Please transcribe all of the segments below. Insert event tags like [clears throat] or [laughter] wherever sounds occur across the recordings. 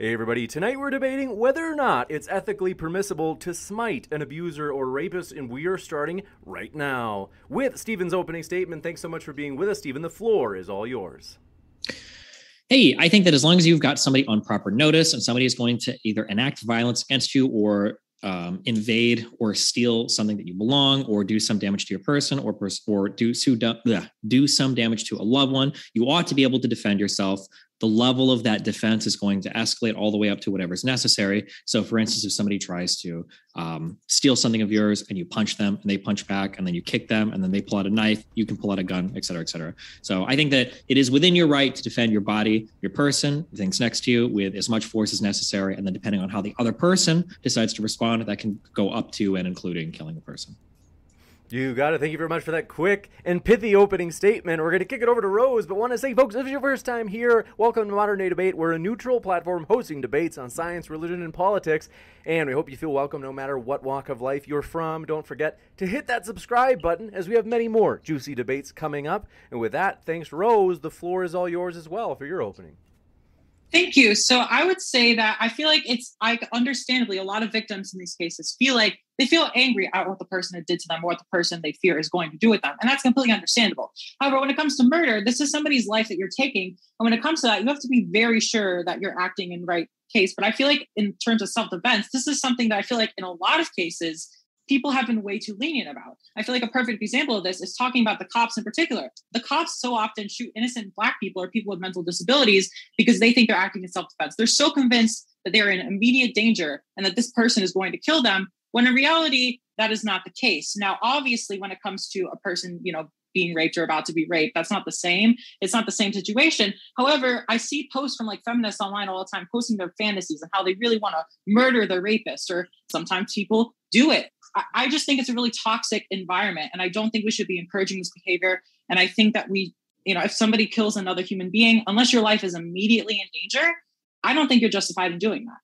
Hey everybody, tonight we're debating whether or not it's ethically permissible to smite an abuser or rapist, and we are starting right now with Stephen's opening statement. Thanks so much for being with us, Stephen. The floor is all yours. Hey, I think that as long as you've got somebody on proper notice and somebody is going to either enact violence against you or um, invade or steal something that you belong or do some damage to your person or pers- or do, do some damage to a loved one you ought to be able to defend yourself the level of that defense is going to escalate all the way up to whatever is necessary. So, for instance, if somebody tries to um, steal something of yours and you punch them and they punch back and then you kick them and then they pull out a knife, you can pull out a gun, et cetera, et cetera. So, I think that it is within your right to defend your body, your person, things next to you with as much force as necessary. And then, depending on how the other person decides to respond, that can go up to and including killing a person. You got it. Thank you very much for that quick and pithy opening statement. We're going to kick it over to Rose, but want to say, folks, if it's your first time here, welcome to Modern Day Debate. We're a neutral platform hosting debates on science, religion, and politics, and we hope you feel welcome no matter what walk of life you're from. Don't forget to hit that subscribe button as we have many more juicy debates coming up. And with that, thanks, Rose. The floor is all yours as well for your opening. Thank you. So I would say that I feel like it's like understandably a lot of victims in these cases feel like they feel angry at what the person did to them or what the person they fear is going to do with them. And that's completely understandable. However, when it comes to murder, this is somebody's life that you're taking. And when it comes to that, you have to be very sure that you're acting in right case. But I feel like in terms of self-defense, this is something that I feel like in a lot of cases people have been way too lenient about. I feel like a perfect example of this is talking about the cops in particular. The cops so often shoot innocent Black people or people with mental disabilities because they think they're acting in self defense. They're so convinced that they're in immediate danger and that this person is going to kill them, when in reality, that is not the case. Now, obviously, when it comes to a person, you know, being raped or about to be raped. That's not the same. It's not the same situation. However, I see posts from like feminists online all the time posting their fantasies and how they really want to murder their rapist, or sometimes people do it. I just think it's a really toxic environment. And I don't think we should be encouraging this behavior. And I think that we, you know, if somebody kills another human being, unless your life is immediately in danger, I don't think you're justified in doing that.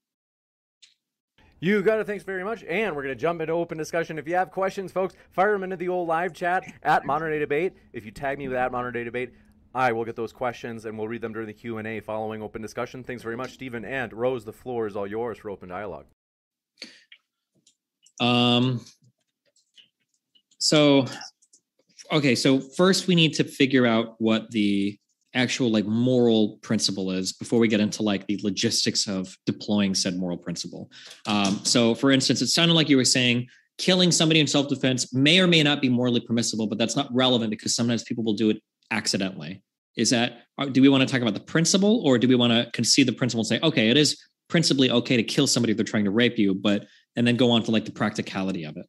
You got it. Thanks very much. And we're going to jump into open discussion. If you have questions, folks, fire them into the old live chat at Modern Day Debate. If you tag me with at Modern Day Debate, I will get those questions and we'll read them during the Q&A following open discussion. Thanks very much, Stephen. And Rose, the floor is all yours for open dialogue. Um, so, okay, so first we need to figure out what the actual like moral principle is before we get into like the logistics of deploying said moral principle. Um, so, for instance, it sounded like you were saying killing somebody in self-defense may or may not be morally permissible, but that's not relevant because sometimes people will do it accidentally. Is that uh, do we want to talk about the principle, or do we want to concede the principle and say, okay, it is principally okay to kill somebody if they're trying to rape you, but and then go on to like the practicality of it?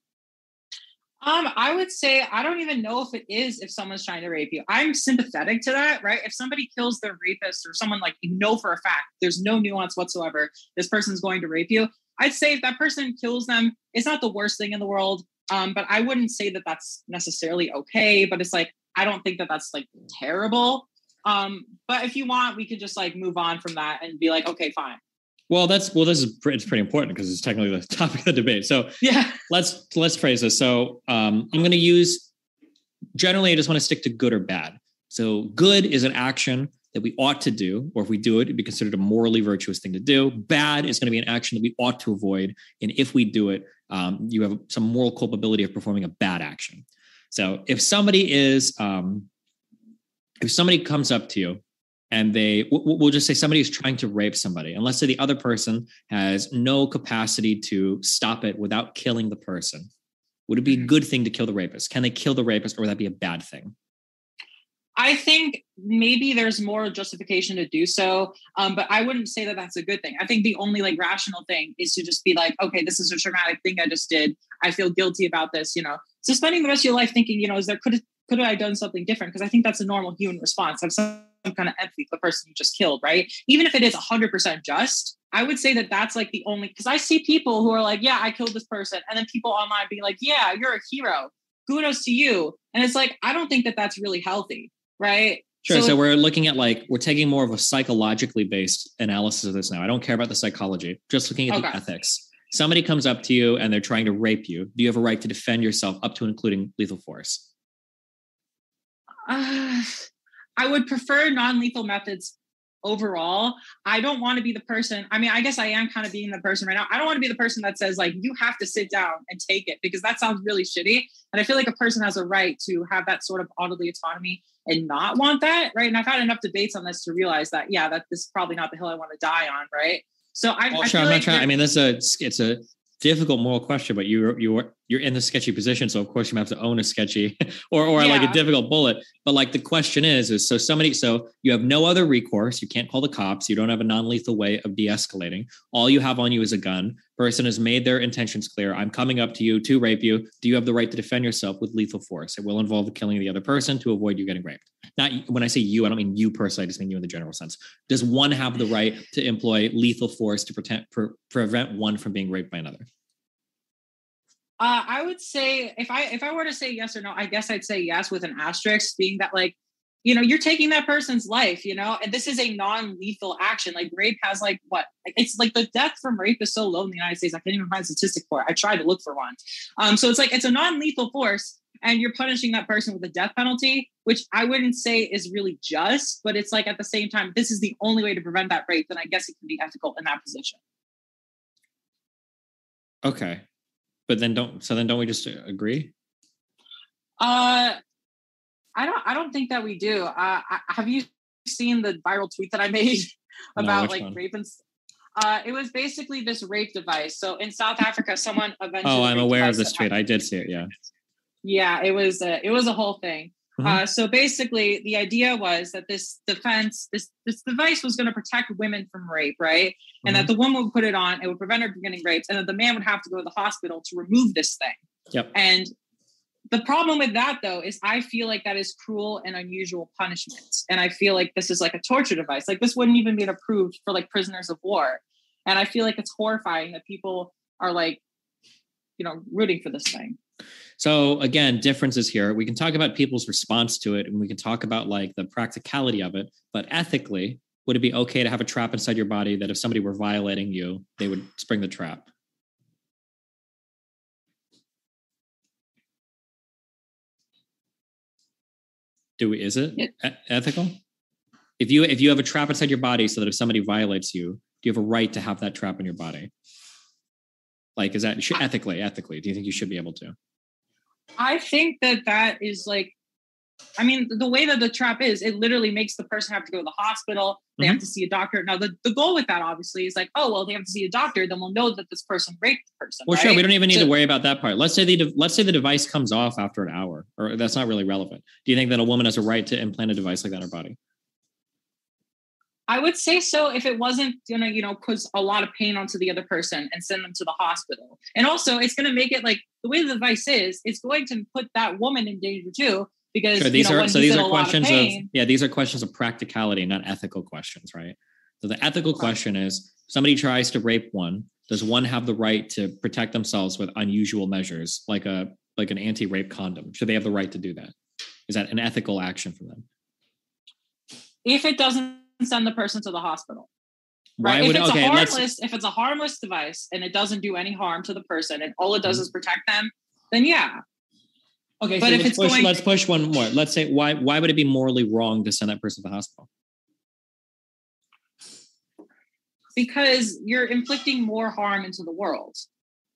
Um, I would say I don't even know if it is if someone's trying to rape you. I'm sympathetic to that, right? If somebody kills their rapist or someone like you know for a fact, there's no nuance whatsoever, this person's going to rape you. I'd say if that person kills them, it's not the worst thing in the world. Um, but I wouldn't say that that's necessarily okay. But it's like I don't think that that's like terrible. Um, but if you want, we could just like move on from that and be like, okay, fine. Well, that's well. This is it's pretty important because it's technically the [laughs] topic of the debate. So yeah, let's let's phrase this. So um, I'm going to use generally. I just want to stick to good or bad. So good is an action that we ought to do, or if we do it, it'd be considered a morally virtuous thing to do. Bad is going to be an action that we ought to avoid, and if we do it, um, you have some moral culpability of performing a bad action. So if somebody is, um, if somebody comes up to you and they we'll just say somebody is trying to rape somebody and let's say the other person has no capacity to stop it without killing the person would it be a mm-hmm. good thing to kill the rapist can they kill the rapist or would that be a bad thing I think maybe there's more justification to do so, um, but I wouldn't say that that's a good thing. I think the only like rational thing is to just be like, okay, this is a traumatic thing I just did. I feel guilty about this. You know, so spending the rest of your life thinking, you know, is there could have could I have done something different? Because I think that's a normal human response. Have some, kind of empathy for the person you just killed, right? Even if it is 100% just, I would say that that's like the only because I see people who are like, yeah, I killed this person, and then people online being like, yeah, you're a hero, kudos to you, and it's like I don't think that that's really healthy, right? Sure. So, so we're looking at like we're taking more of a psychologically based analysis of this now. I don't care about the psychology, just looking at okay. the ethics. Somebody comes up to you and they're trying to rape you. Do you have a right to defend yourself up to and including lethal force? Uh, I would prefer non-lethal methods overall. I don't want to be the person. I mean, I guess I am kind of being the person right now. I don't want to be the person that says like you have to sit down and take it because that sounds really shitty. And I feel like a person has a right to have that sort of bodily autonomy and not want that, right? And I've had enough debates on this to realize that yeah, that this is probably not the hill I want to die on, right? So I, oh, I sure, I'm not trying. I mean, this is a it's a difficult moral question, but you you you're in the sketchy position, so of course you have to own a sketchy [laughs] or or yeah. like a difficult bullet. But like the question is, is so somebody so you have no other recourse. You can't call the cops. You don't have a non-lethal way of de-escalating. All you have on you is a gun. Person has made their intentions clear. I'm coming up to you to rape you. Do you have the right to defend yourself with lethal force? It will involve the killing of the other person to avoid you getting raped. Not when I say you, I don't mean you personally. I just mean you in the general sense. Does one have the right to employ lethal force to pre- prevent one from being raped by another? Uh, I would say if I if I were to say yes or no, I guess I'd say yes with an asterisk, being that like, you know, you're taking that person's life, you know, and this is a non-lethal action. Like rape has like what? It's like the death from rape is so low in the United States. I can't even find a statistic for it. I tried to look for one. Um, so it's like it's a non-lethal force, and you're punishing that person with a death penalty, which I wouldn't say is really just, but it's like at the same time, this is the only way to prevent that rape. Then I guess it can be ethical in that position. Okay but then don't so then don't we just agree uh i don't i don't think that we do uh I, have you seen the viral tweet that i made [laughs] about no, like one? rape and uh, it was basically this rape device. So in South Africa, someone eventually. Oh, I'm aware of this tweet. I did see it. Yeah. Yeah, it was a it was a whole thing. Mm-hmm. Uh, so basically, the idea was that this defense, this this device was going to protect women from rape, right? And mm-hmm. that the woman would put it on, it would prevent her from getting raped, and that the man would have to go to the hospital to remove this thing. Yep. And the problem with that, though, is I feel like that is cruel and unusual punishment, and I feel like this is like a torture device. Like this wouldn't even be approved for like prisoners of war, and I feel like it's horrifying that people are like, you know, rooting for this thing. So again, differences here. We can talk about people's response to it and we can talk about like the practicality of it, but ethically, would it be okay to have a trap inside your body that if somebody were violating you, they would spring the trap? Do we is it yeah. e- ethical? If you if you have a trap inside your body so that if somebody violates you, do you have a right to have that trap in your body? Like, is that ethically? Ethically, do you think you should be able to? I think that that is like, I mean, the way that the trap is, it literally makes the person have to go to the hospital. They mm-hmm. have to see a doctor. Now, the, the goal with that obviously is like, oh, well, they have to see a doctor. Then we'll know that this person raped the person. Well, right? sure. We don't even need so, to worry about that part. Let's say the let's say the device comes off after an hour, or that's not really relevant. Do you think that a woman has a right to implant a device like that in her body? I would say so if it wasn't gonna, you know, cause a lot of pain onto the other person and send them to the hospital. And also it's gonna make it like the way the device is, it's going to put that woman in danger too. Because sure, these you know, are so these are questions of, pain, of, yeah, these are questions of practicality, not ethical questions, right? So the ethical question is somebody tries to rape one, does one have the right to protect themselves with unusual measures like a like an anti-rape condom? Should they have the right to do that? Is that an ethical action for them? If it doesn't send the person to the hospital. Right? Why would, if it's okay, a harmless, if it's a harmless device and it doesn't do any harm to the person and all it does mm-hmm. is protect them, then yeah. Okay, but so if let's it's push, going, let's push one more. Let's say why why would it be morally wrong to send that person to the hospital? Because you're inflicting more harm into the world,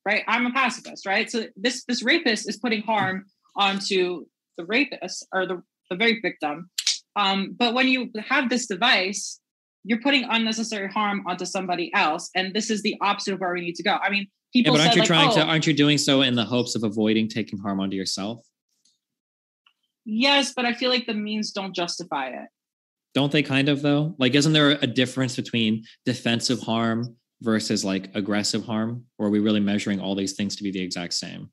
right? I'm a pacifist, right? So this this rapist is putting harm onto the rapist or the, the rape victim um, but when you have this device, you're putting unnecessary harm onto somebody else, and this is the opposite of where we need to go. I mean, people. Yeah, but aren't you like, trying oh, to? Aren't you doing so in the hopes of avoiding taking harm onto yourself? Yes, but I feel like the means don't justify it. Don't they kind of though? Like, isn't there a difference between defensive harm versus like aggressive harm? Or are we really measuring all these things to be the exact same?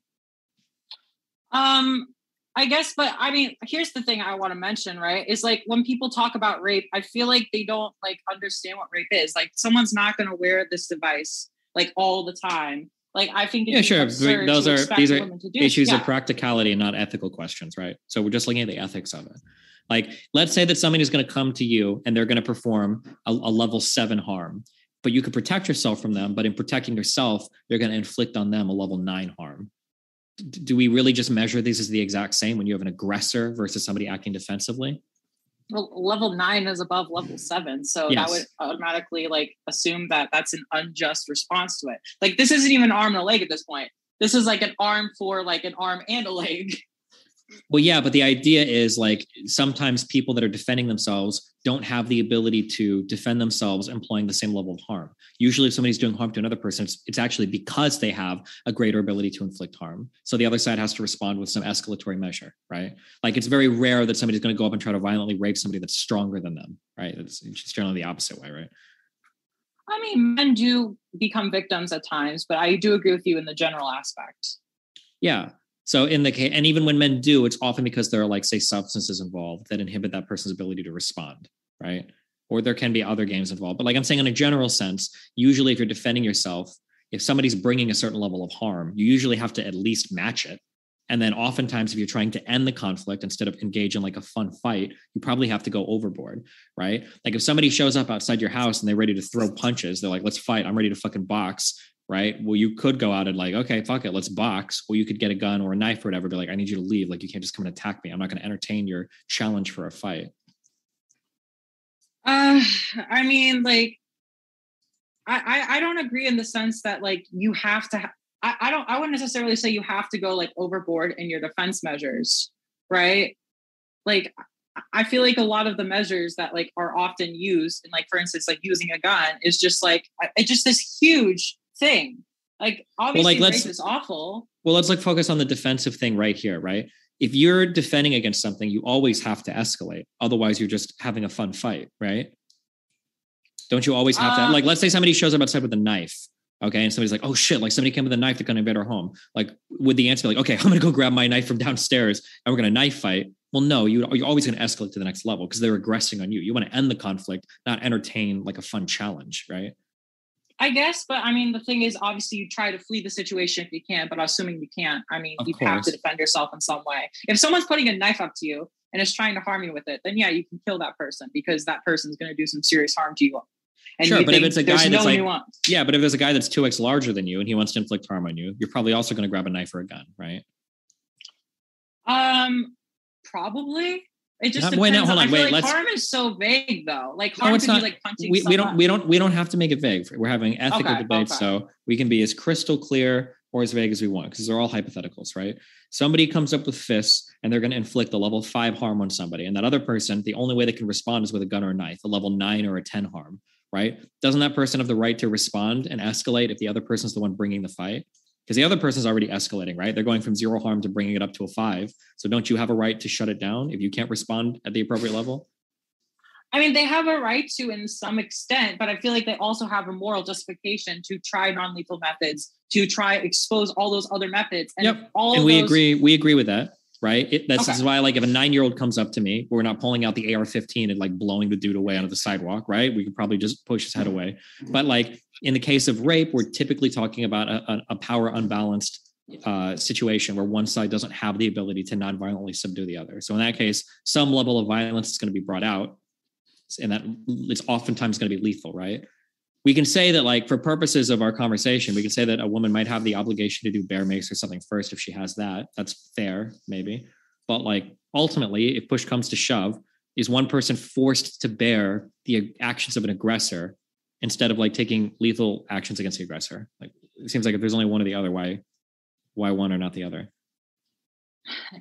Um, I guess, but I mean, here's the thing I want to mention, right? Is like when people talk about rape, I feel like they don't like understand what rape is. Like someone's not going to wear this device like all the time. Like I think yeah, sure. Those are these are issues yeah. of practicality and not ethical questions, right? So we're just looking at the ethics of it. Like, let's say that somebody is going to come to you and they're going to perform a, a level seven harm, but you could protect yourself from them. But in protecting yourself, you're going to inflict on them a level nine harm. D- do we really just measure these as the exact same when you have an aggressor versus somebody acting defensively? Well, level nine is above level mm-hmm. seven, so yes. that would automatically like assume that that's an unjust response to it. Like this isn't even an arm and a leg at this point. This is like an arm for like an arm and a leg. [laughs] Well, yeah, but the idea is like sometimes people that are defending themselves don't have the ability to defend themselves employing the same level of harm. Usually, if somebody's doing harm to another person, it's, it's actually because they have a greater ability to inflict harm. So the other side has to respond with some escalatory measure, right? Like it's very rare that somebody's going to go up and try to violently rape somebody that's stronger than them, right? It's, it's generally the opposite way, right? I mean, men do become victims at times, but I do agree with you in the general aspect. Yeah. So in the case, and even when men do, it's often because there are like say substances involved that inhibit that person's ability to respond, right? Or there can be other games involved. But like I'm saying, in a general sense, usually if you're defending yourself, if somebody's bringing a certain level of harm, you usually have to at least match it. And then oftentimes, if you're trying to end the conflict instead of engage in like a fun fight, you probably have to go overboard, right? Like if somebody shows up outside your house and they're ready to throw punches, they're like, let's fight. I'm ready to fucking box right? Well, you could go out and like, okay, fuck it, let's box. Well, you could get a gun or a knife or whatever, be like, I need you to leave. Like, you can't just come and attack me. I'm not going to entertain your challenge for a fight. Uh, I mean, like, I, I, I don't agree in the sense that like you have to. Ha- I, I don't. I wouldn't necessarily say you have to go like overboard in your defense measures, right? Like, I feel like a lot of the measures that like are often used, and like for instance, like using a gun is just like it's just this huge thing. Like obviously well, like, let's, is awful. Well, let's like focus on the defensive thing right here, right? If you're defending against something, you always have to escalate. Otherwise, you're just having a fun fight, right? Don't you always have uh, to like let's say somebody shows up outside with a knife. Okay. And somebody's like, oh shit, like somebody came with a knife, they're gonna invade our home. Like, would the answer be like, okay, [laughs] I'm gonna go grab my knife from downstairs and we're gonna knife fight? Well, no, you, you're always gonna escalate to the next level because they're aggressing on you. You want to end the conflict, not entertain like a fun challenge, right? I guess, but I mean, the thing is, obviously, you try to flee the situation if you can, but assuming you can't, I mean, of you course. have to defend yourself in some way. If someone's putting a knife up to you and is trying to harm you with it, then yeah, you can kill that person because that person's going to do some serious harm to you. And sure, you but if it's a guy that's no like, nuance. yeah, but if there's a guy that's two x larger than you and he wants to inflict harm on you, you're probably also going to grab a knife or a gun, right? Um, probably. It just wait, no, hold on, wait. Like let's. Harm is so vague, though. Like harm no, it's not, like punching. We, we don't. We don't. We don't have to make it vague. We're having ethical okay, debates, okay. so we can be as crystal clear or as vague as we want because they're all hypotheticals, right? Somebody comes up with fists and they're going to inflict a level five harm on somebody, and that other person, the only way they can respond is with a gun or a knife, a level nine or a ten harm, right? Doesn't that person have the right to respond and escalate if the other person's the one bringing the fight? Because the other person's already escalating, right? They're going from zero harm to bringing it up to a five. So don't you have a right to shut it down if you can't respond at the appropriate level? I mean, they have a right to in some extent, but I feel like they also have a moral justification to try non-lethal methods, to try expose all those other methods. And yep. all and we those- agree, we agree with that right? It, that's okay. why, like, if a nine-year-old comes up to me, we're not pulling out the AR-15 and like blowing the dude away onto the sidewalk, right? We could probably just push his head away. But like in the case of rape, we're typically talking about a, a power unbalanced uh, situation where one side doesn't have the ability to non-violently subdue the other. So in that case, some level of violence is going to be brought out, and that it's oftentimes going to be lethal, right? We can say that like for purposes of our conversation we can say that a woman might have the obligation to do bear mace or something first if she has that. That's fair maybe. But like ultimately if push comes to shove is one person forced to bear the actions of an aggressor instead of like taking lethal actions against the aggressor? Like it seems like if there's only one or the other why why one or not the other?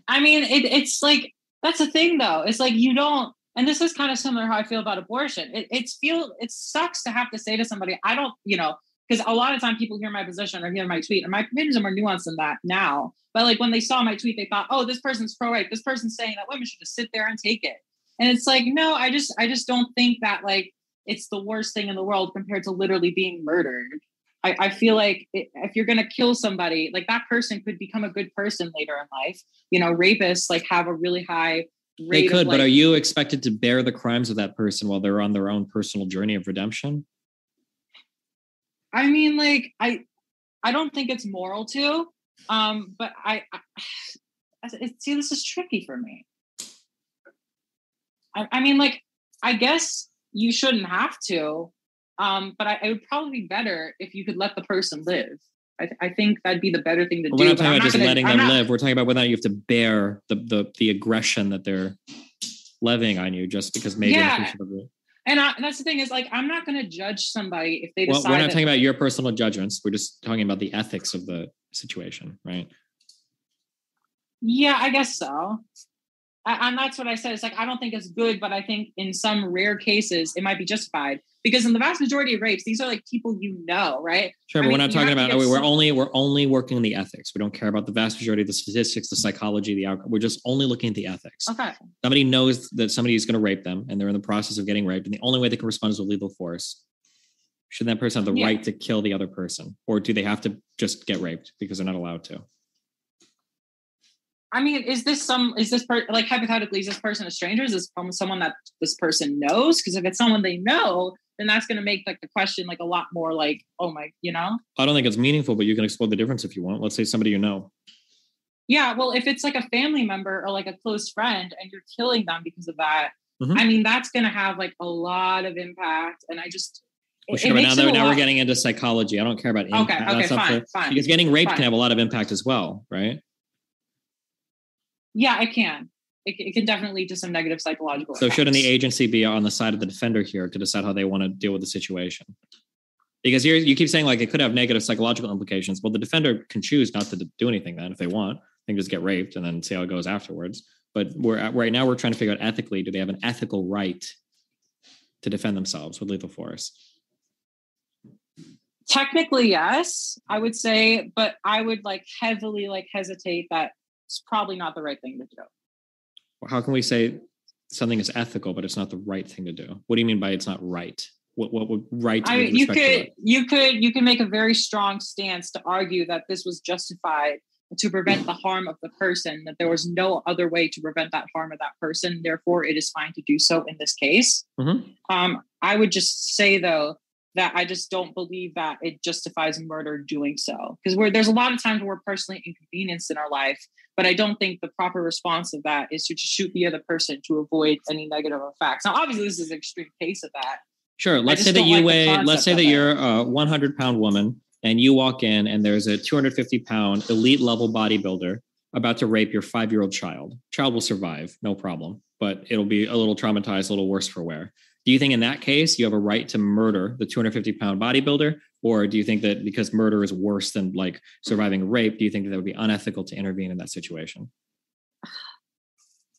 I mean it, it's like that's the thing though. It's like you don't and this is kind of similar how I feel about abortion. It, it's feel it sucks to have to say to somebody, I don't, you know, because a lot of time people hear my position or hear my tweet, and my opinions are more nuanced than that now. But like when they saw my tweet, they thought, oh, this person's pro-rape. This person's saying that women should just sit there and take it. And it's like, no, I just, I just don't think that like it's the worst thing in the world compared to literally being murdered. I, I feel like if you're going to kill somebody, like that person could become a good person later in life. You know, rapists like have a really high they could, but are you expected to bear the crimes of that person while they're on their own personal journey of redemption? I mean, like I, I don't think it's moral to, um, but I, I [sighs] see this is tricky for me. I, I mean, like I guess you shouldn't have to, um, but I, it would probably be better if you could let the person live. I, I think that'd be the better thing to do. We're not talking about just gonna, letting I'm them not, live. We're talking about whether you have to bear the the the aggression that they're levying on you just because maybe yeah. And, I, and that's the thing is like I'm not going to judge somebody if they decide. Well, we're not talking about your personal judgments. We're just talking about the ethics of the situation, right? Yeah, I guess so and that's what I said. It's like I don't think it's good, but I think in some rare cases it might be justified because in the vast majority of rapes, these are like people you know, right? Sure, I but mean, we're not talking about. we're only we're only working on the ethics. We don't care about the vast majority of the statistics, the psychology, the outcome. We're just only looking at the ethics. Okay. Somebody knows that somebody is going to rape them, and they're in the process of getting raped, and the only way they can respond is with lethal force. Should that person have the yeah. right to kill the other person, or do they have to just get raped because they're not allowed to? I mean, is this some is this per, like hypothetically is this person a stranger? Is this someone that this person knows? Because if it's someone they know, then that's going to make like the question like a lot more like, oh my, you know. I don't think it's meaningful, but you can explore the difference if you want. Let's say somebody you know. Yeah, well, if it's like a family member or like a close friend, and you're killing them because of that, mm-hmm. I mean, that's going to have like a lot of impact. And I just well, sure, but now, that, now we're getting into psychology. I don't care about impact. Okay, okay, fine, fine. Because getting raped fine. can have a lot of impact as well, right? Yeah, it can. It, it can definitely lead to some negative psychological. So, effects. shouldn't the agency be on the side of the defender here to decide how they want to deal with the situation? Because here you keep saying like it could have negative psychological implications. Well, the defender can choose not to do anything then if they want. They can just get raped and then see how it goes afterwards. But we're uh, right now we're trying to figure out ethically, do they have an ethical right to defend themselves with lethal force? Technically, yes, I would say, but I would like heavily like hesitate that it's probably not the right thing to do. How can we say something is ethical, but it's not the right thing to do? What do you mean by it's not right? What what would right? I mean, you could you could you can make a very strong stance to argue that this was justified to prevent the harm of the person, that there was no other way to prevent that harm of that person. Therefore, it is fine to do so in this case. Mm-hmm. Um, I would just say though that I just don't believe that it justifies murder doing so. Because there's a lot of times where we're personally inconvenienced in our life but I don't think the proper response of that is to shoot the other person to avoid any negative effects. Now, obviously, this is an extreme case of that. Sure. Let's say that you like weigh, let's say that you're a 100 pound woman and you walk in and there's a 250 pound elite level bodybuilder about to rape your five year old child. Child will survive, no problem, but it'll be a little traumatized, a little worse for wear. Do you think in that case you have a right to murder the 250 pound bodybuilder? Or do you think that because murder is worse than like surviving rape, do you think that, that would be unethical to intervene in that situation?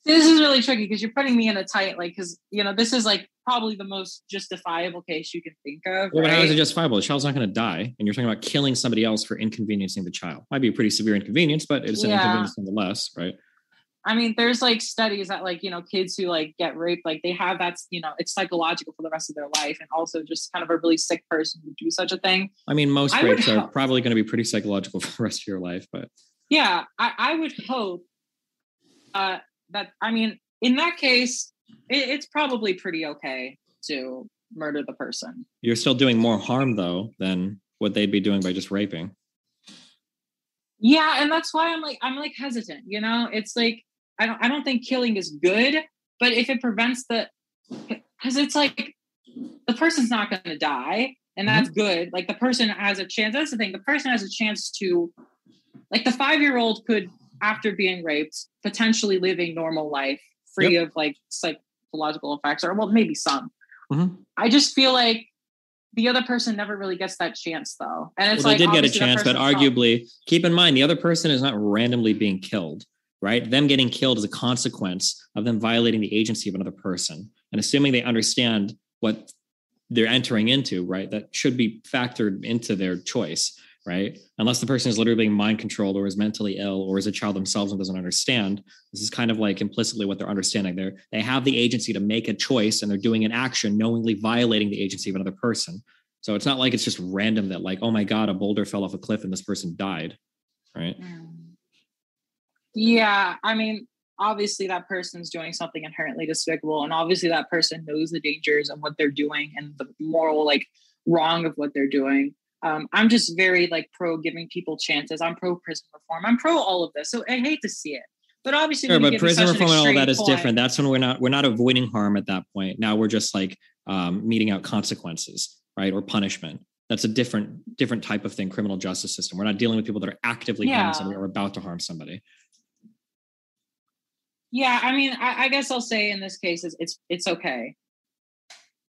This is really tricky because you're putting me in a tight, like, because, you know, this is like probably the most justifiable case you can think of. Well, right? but how is it justifiable? The child's not going to die. And you're talking about killing somebody else for inconveniencing the child. Might be a pretty severe inconvenience, but it's an yeah. inconvenience nonetheless, right? I mean, there's like studies that like, you know, kids who like get raped, like they have that's, you know, it's psychological for the rest of their life. And also just kind of a really sick person who do such a thing. I mean, most I rapes are probably going to be pretty psychological [laughs] for the rest of your life, but yeah, I, I would hope uh, that, I mean, in that case, it, it's probably pretty okay to murder the person. You're still doing more harm though than what they'd be doing by just raping. Yeah, and that's why I'm like I'm like hesitant, you know? It's like I don't I don't think killing is good, but if it prevents the because it's like the person's not going to die and mm-hmm. that's mm-hmm. good like the person has a chance that's the thing the person has a chance to like the five year old could after being raped potentially live a normal life free yep. of like psychological effects or well maybe some mm-hmm. i just feel like the other person never really gets that chance though and it's well, like they did get a chance but arguably keep in mind the other person is not randomly being killed right? Them getting killed is a consequence of them violating the agency of another person. And assuming they understand what they're entering into, right? That should be factored into their choice, right? Unless the person is literally being mind controlled or is mentally ill or is a child themselves and doesn't understand. This is kind of like implicitly what they're understanding. They're they have the agency to make a choice and they're doing an action knowingly violating the agency of another person. So it's not like it's just random that like, oh my god, a boulder fell off a cliff and this person died, right? Mm. Yeah, I mean, obviously that person's doing something inherently despicable, and obviously that person knows the dangers of what they're doing and the moral like wrong of what they're doing. Um, I'm just very like pro giving people chances. I'm pro prison reform. I'm pro all of this. So I hate to see it. But obviously, sure, but prison reform and all that is point, different. That's when we're not we're not avoiding harm at that point. Now we're just like um, meting out consequences, right, or punishment. That's a different different type of thing. Criminal justice system. We're not dealing with people that are actively yeah. harming somebody or about to harm somebody. Yeah, I mean, I, I guess I'll say in this case, it's it's, it's okay.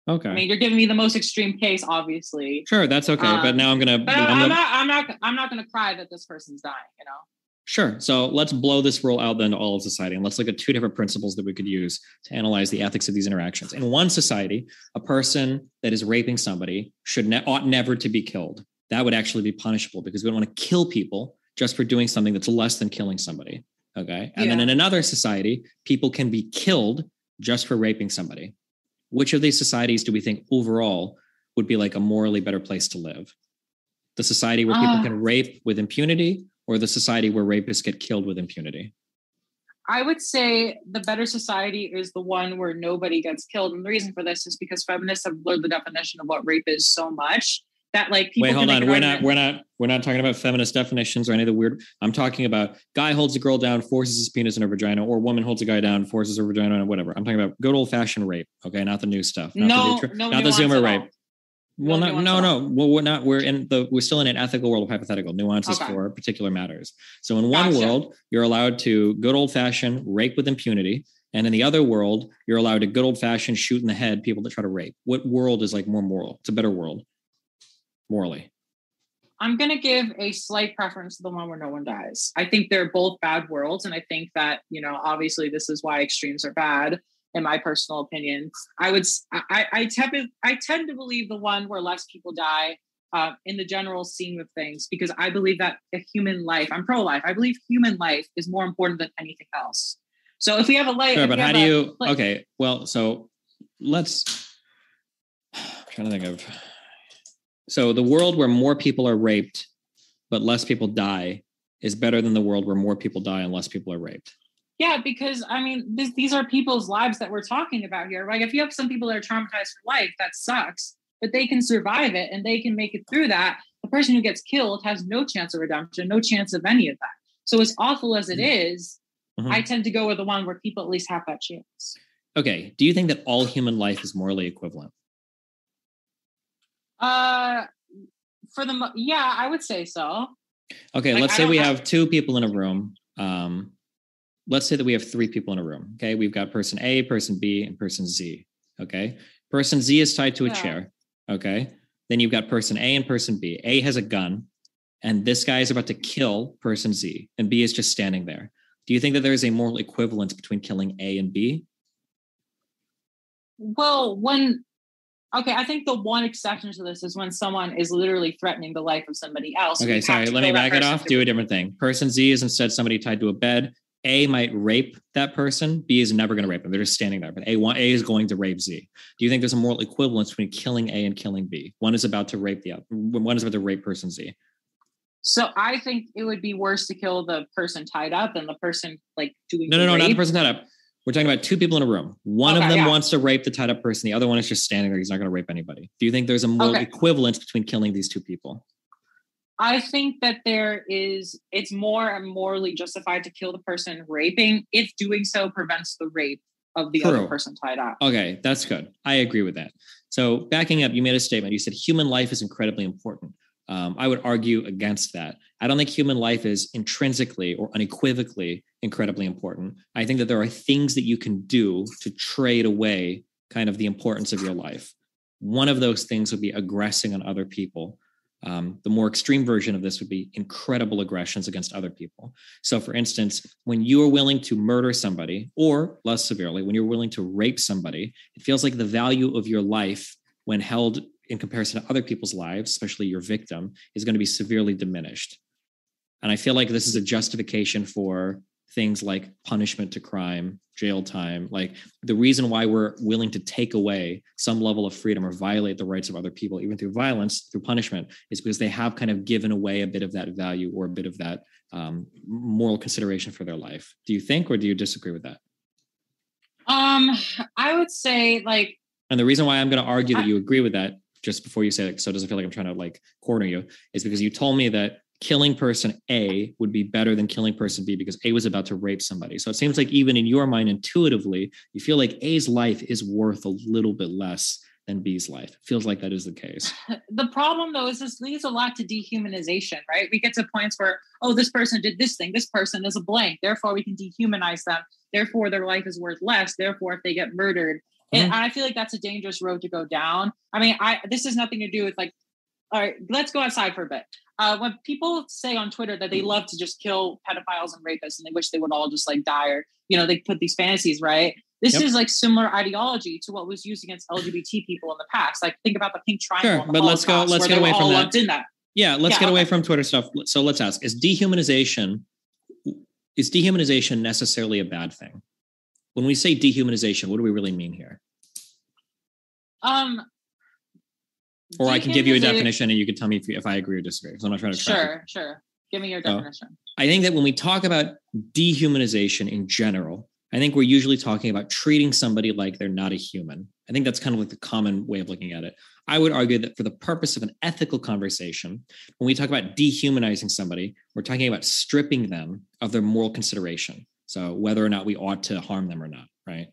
Okay. I mean, you're giving me the most extreme case, obviously. Sure, that's okay. Um, but now I'm gonna. But I'm, I'm, not. I'm not. I'm not gonna cry that this person's dying. You know. Sure. So let's blow this rule out then to all of society, and let's look at two different principles that we could use to analyze the ethics of these interactions. In one society, a person that is raping somebody should ne- ought never to be killed. That would actually be punishable because we don't want to kill people just for doing something that's less than killing somebody. Okay. And yeah. then in another society, people can be killed just for raping somebody. Which of these societies do we think overall would be like a morally better place to live? The society where uh, people can rape with impunity or the society where rapists get killed with impunity? I would say the better society is the one where nobody gets killed. And the reason for this is because feminists have blurred the definition of what rape is so much that like wait hold on we're not we're not we're not talking about feminist definitions or any of the weird i'm talking about guy holds a girl down forces his penis in her vagina or woman holds a guy down forces her vagina and whatever i'm talking about good old-fashioned rape okay not the new stuff not no, the, no not the zoomer rape well no no no, no. well we're not we're in the we're still in an ethical world of hypothetical nuances okay. for particular matters so in one gotcha. world you're allowed to good old-fashioned rape with impunity and in the other world, you're allowed to good old fashioned shoot in the head people that try to rape. What world is like more moral? It's a better world morally? I'm going to give a slight preference to the one where no one dies. I think they're both bad worlds. And I think that, you know, obviously this is why extremes are bad, in my personal opinion. I would, I, I, tend, I tend to believe the one where less people die uh, in the general scheme of things, because I believe that a human life, I'm pro life, I believe human life is more important than anything else. So if we have a life, sure, but how do you, okay, well, so let's, I'm trying to think of, so the world where more people are raped but less people die is better than the world where more people die and less people are raped. Yeah, because I mean, this, these are people's lives that we're talking about here. Like, if you have some people that are traumatized for life, that sucks, but they can survive it and they can make it through that. The person who gets killed has no chance of redemption, no chance of any of that. So, as awful as it mm-hmm. is, mm-hmm. I tend to go with the one where people at least have that chance. Okay. Do you think that all human life is morally equivalent? Uh, for the mo- yeah, I would say so. Okay, like, let's say we have, have two people in a room. Um, let's say that we have three people in a room. Okay, we've got person A, person B, and person Z. Okay, person Z is tied to a yeah. chair. Okay, then you've got person A and person B. A has a gun, and this guy is about to kill person Z, and B is just standing there. Do you think that there is a moral equivalence between killing A and B? Well, when Okay, I think the one exception to this is when someone is literally threatening the life of somebody else. Okay, sorry. Let me back it off. Do a different thing. Person Z is instead somebody tied to a bed. A might rape that person. B is never going to rape them. They're just standing there. But A one A is going to rape Z. Do you think there's a moral equivalence between killing A and killing B? One is about to rape the other. One is about to rape person Z. So I think it would be worse to kill the person tied up than the person like doing. No, no, no, rape. not the person tied up. We're talking about two people in a room. One okay, of them yeah. wants to rape the tied up person. The other one is just standing there. He's not going to rape anybody. Do you think there's a more okay. equivalence between killing these two people? I think that there is, it's more and morally justified to kill the person raping if doing so prevents the rape of the True. other person tied up. Okay, that's good. I agree with that. So, backing up, you made a statement. You said human life is incredibly important. Um, I would argue against that. I don't think human life is intrinsically or unequivocally incredibly important. I think that there are things that you can do to trade away kind of the importance of your life. One of those things would be aggressing on other people. Um, the more extreme version of this would be incredible aggressions against other people. So, for instance, when you are willing to murder somebody, or less severely, when you're willing to rape somebody, it feels like the value of your life, when held in comparison to other people's lives, especially your victim, is going to be severely diminished. And I feel like this is a justification for things like punishment to crime, jail time. Like the reason why we're willing to take away some level of freedom or violate the rights of other people, even through violence, through punishment, is because they have kind of given away a bit of that value or a bit of that um, moral consideration for their life. Do you think, or do you disagree with that? Um, I would say like. And the reason why I'm going to argue that you agree with that, just before you say it, so it doesn't feel like I'm trying to like corner you, is because you told me that killing person A would be better than killing person B because A was about to rape somebody. So it seems like even in your mind, intuitively, you feel like A's life is worth a little bit less than B's life. It feels like that is the case. [laughs] The problem though is this leads a lot to dehumanization, right? We get to points where, oh, this person did this thing, this person is a blank, therefore we can dehumanize them, therefore their life is worth less, therefore if they get murdered. Mm-hmm. And I feel like that's a dangerous road to go down. I mean, I this has nothing to do with like, all right, let's go outside for a bit uh, when people say on Twitter that they love to just kill pedophiles and rapists and they wish they would all just like die or, you know, they put these fantasies, right? This yep. is like similar ideology to what was used against LGBT people in the past. Like think about the pink triangle. Sure, but let's go, let's get away from that. That. Yeah, let's yeah, get okay. away from Twitter stuff. So let's ask, is dehumanization, is dehumanization necessarily a bad thing? When we say dehumanization, what do we really mean here? Um, or I can give you a definition and you can tell me if, if I agree or disagree. So I'm not trying to. Sure, sure. Give me your oh. definition. So I think that when we talk about dehumanization in general, I think we're usually talking about treating somebody like they're not a human. I think that's kind of like the common way of looking at it. I would argue that for the purpose of an ethical conversation, when we talk about dehumanizing somebody, we're talking about stripping them of their moral consideration. So whether or not we ought to harm them or not, right?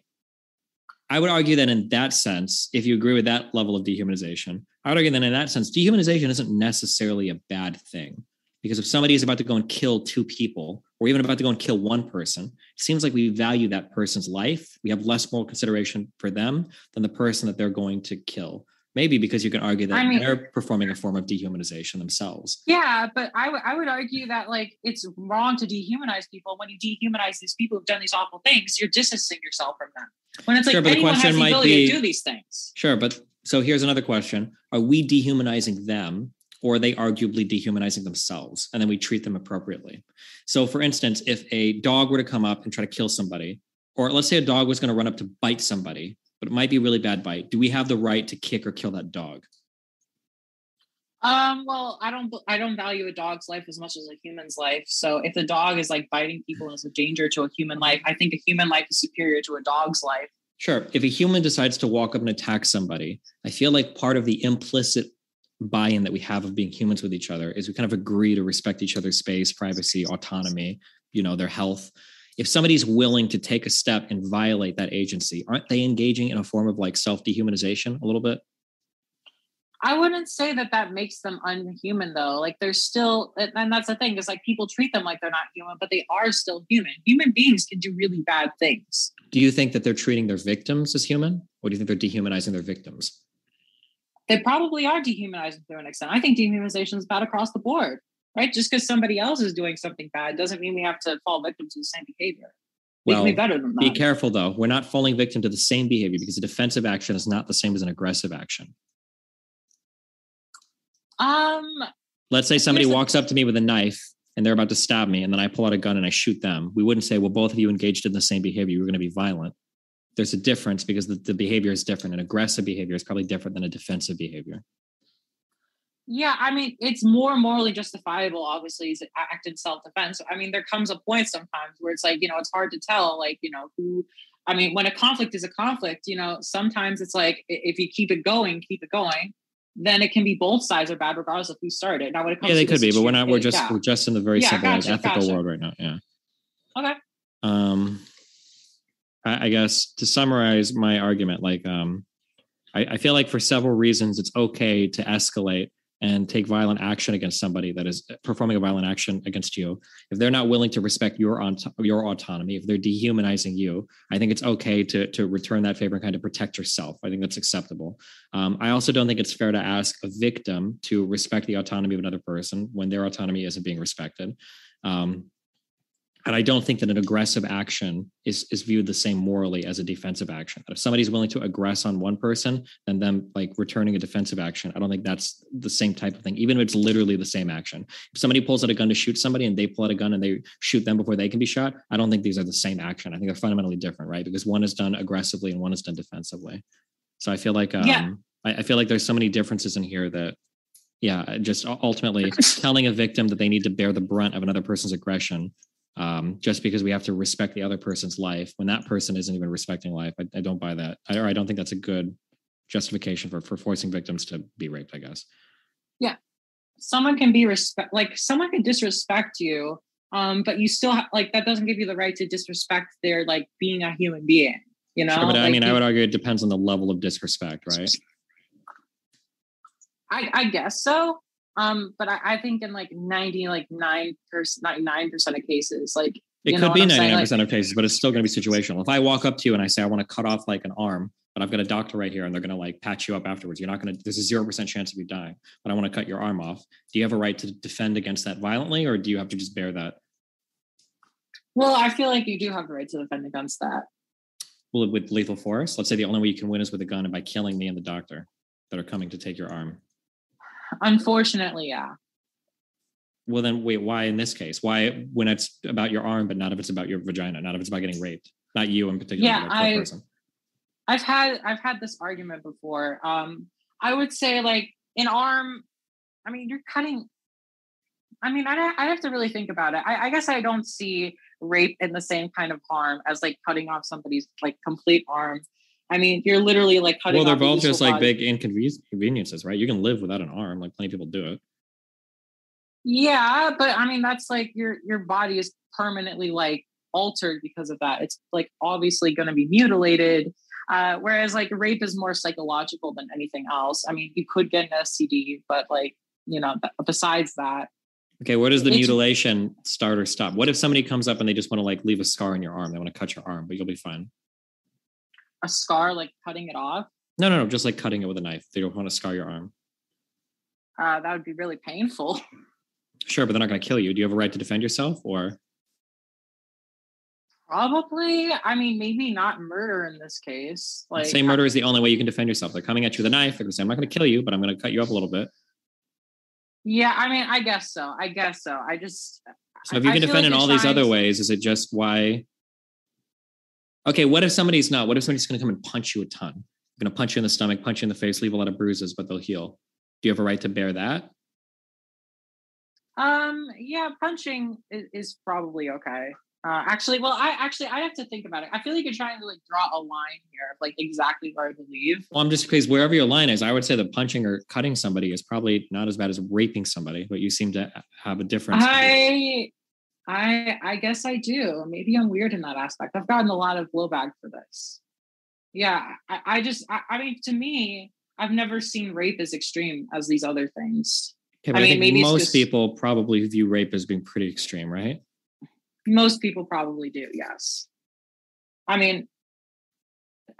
I would argue that in that sense, if you agree with that level of dehumanization, I would argue that in that sense, dehumanization isn't necessarily a bad thing. Because if somebody is about to go and kill two people, or even about to go and kill one person, it seems like we value that person's life. We have less moral consideration for them than the person that they're going to kill. Maybe because you can argue that I mean, they're performing a form of dehumanization themselves. Yeah, but I, w- I would argue that like it's wrong to dehumanize people. When you dehumanize these people who've done these awful things, you're distancing yourself from them. When it's like sure, anyone has the ability be, to do these things. Sure, but so here's another question: Are we dehumanizing them, or are they arguably dehumanizing themselves? And then we treat them appropriately. So, for instance, if a dog were to come up and try to kill somebody, or let's say a dog was going to run up to bite somebody, but it might be a really bad bite. Do we have the right to kick or kill that dog? Um, well, I don't I don't value a dog's life as much as a human's life. So if the dog is like biting people and is a danger to a human life, I think a human life is superior to a dog's life. Sure. If a human decides to walk up and attack somebody, I feel like part of the implicit buy-in that we have of being humans with each other is we kind of agree to respect each other's space, privacy, autonomy, you know, their health. If somebody's willing to take a step and violate that agency, aren't they engaging in a form of like self-dehumanization a little bit? I wouldn't say that that makes them unhuman though. Like they're still, and that's the thing is like people treat them like they're not human, but they are still human. Human beings can do really bad things. Do you think that they're treating their victims as human? Or do you think they're dehumanizing their victims? They probably are dehumanizing to an extent. I think dehumanization is bad across the board, right? Just because somebody else is doing something bad doesn't mean we have to fall victim to the same behavior. Well, be better than that. Be careful though. We're not falling victim to the same behavior because a defensive action is not the same as an aggressive action. Um, let's say somebody walks up to me with a knife and they're about to stab me, and then I pull out a gun and I shoot them. We wouldn't say, well, both of you engaged in the same behavior. You were going to be violent. There's a difference because the, the behavior is different. An aggressive behavior is probably different than a defensive behavior. Yeah, I mean, it's more morally justifiable, obviously, to act in self defense. I mean, there comes a point sometimes where it's like, you know, it's hard to tell, like, you know, who, I mean, when a conflict is a conflict, you know, sometimes it's like if you keep it going, keep it going then it can be both sides are bad regardless of who started. Now, when it comes yeah, they could be, but we're not. We're just yeah. we're just in the very yeah, simple gotcha, ethical gotcha. world right now. Yeah. Okay. Um, I, I, guess to summarize my argument, like um, I, I feel like for several reasons it's okay to escalate and take violent action against somebody that is performing a violent action against you. If they're not willing to respect your your autonomy if they're dehumanizing you i think it's okay to to return that favor and kind of protect yourself. I think that's acceptable. Um, i also don't think it's fair to ask a victim to respect the autonomy of another person when their autonomy isn't being respected. Um, And I don't think that an aggressive action is is viewed the same morally as a defensive action. If somebody's willing to aggress on one person, and then them like returning a defensive action, I don't think that's the same type of thing, even if it's literally the same action. If somebody pulls out a gun to shoot somebody and they pull out a gun and they shoot them before they can be shot, I don't think these are the same action. I think they're fundamentally different, right? Because one is done aggressively and one is done defensively. So I feel like um, yeah. I, I feel like there's so many differences in here that yeah, just ultimately [clears throat] telling a victim that they need to bear the brunt of another person's aggression um, just because we have to respect the other person's life when that person isn't even respecting life. I, I don't buy that, I, or I don't think that's a good justification for for forcing victims to be raped. I guess. Yeah, someone can be respect like someone can disrespect you, um, but you still have like that doesn't give you the right to disrespect their like being a human being. You know, sure, but like, I mean, I would argue it depends on the level of disrespect, right? I, I guess so. Um, but I, I think in like 90, like nine percent, 99% of cases, like it could be 99% like, of cases, but it's still going to be situational. If I walk up to you and I say, I want to cut off like an arm, but I've got a doctor right here and they're going to like patch you up afterwards. You're not going to, there's a 0% chance of you dying, but I want to cut your arm off. Do you have a right to defend against that violently or do you have to just bear that? Well, I feel like you do have the right to defend against that. Well, with lethal force, let's say the only way you can win is with a gun and by killing me and the doctor that are coming to take your arm. Unfortunately, yeah. Well, then wait, why in this case? Why when it's about your arm, but not if it's about your vagina, not if it's about getting raped, not you in particular? Yeah, I, I've had I've had this argument before. Um, I would say like an arm. I mean, you're cutting. I mean, I I have to really think about it. I, I guess I don't see rape in the same kind of harm as like cutting off somebody's like complete arm. I mean, you're literally like cutting. Well, they're both just like body. big inconveniences, right? You can live without an arm, like plenty of people do it. Yeah, but I mean, that's like your your body is permanently like altered because of that. It's like obviously going to be mutilated. Uh, whereas like rape is more psychological than anything else. I mean, you could get an STD, but like you know, besides that. Okay, where does the mutilation start or stop? What if somebody comes up and they just want to like leave a scar on your arm? They want to cut your arm, but you'll be fine a scar, like cutting it off? No, no, no, just like cutting it with a knife. They don't want to scar your arm. Uh, that would be really painful. Sure, but they're not going to kill you. Do you have a right to defend yourself, or? Probably. I mean, maybe not murder in this case. Like, say murder is the only way you can defend yourself. They're coming at you with a knife. They're going to say, "I'm not going to kill you, but I'm going to cut you up a little bit." Yeah, I mean, I guess so. I guess so. I just. So if you can defend like in all these other ways, is it just why Okay, what if somebody's not? What if somebody's going to come and punch you a ton? They're going to punch you in the stomach, punch you in the face, leave a lot of bruises, but they'll heal. Do you have a right to bear that? Um, yeah, punching is, is probably okay. Uh, actually, well, I actually I have to think about it. I feel like you're trying to like draw a line here of like exactly where to leave. Well, I'm just because wherever your line is, I would say that punching or cutting somebody is probably not as bad as raping somebody, but you seem to have a difference. I I I guess I do. Maybe I'm weird in that aspect. I've gotten a lot of blowback for this. Yeah, I, I just I, I, mean to me, I've never seen rape as extreme as these other things. Okay, I, mean, maybe most just, people probably view rape as being pretty extreme, right? Most people probably do, yes. I mean,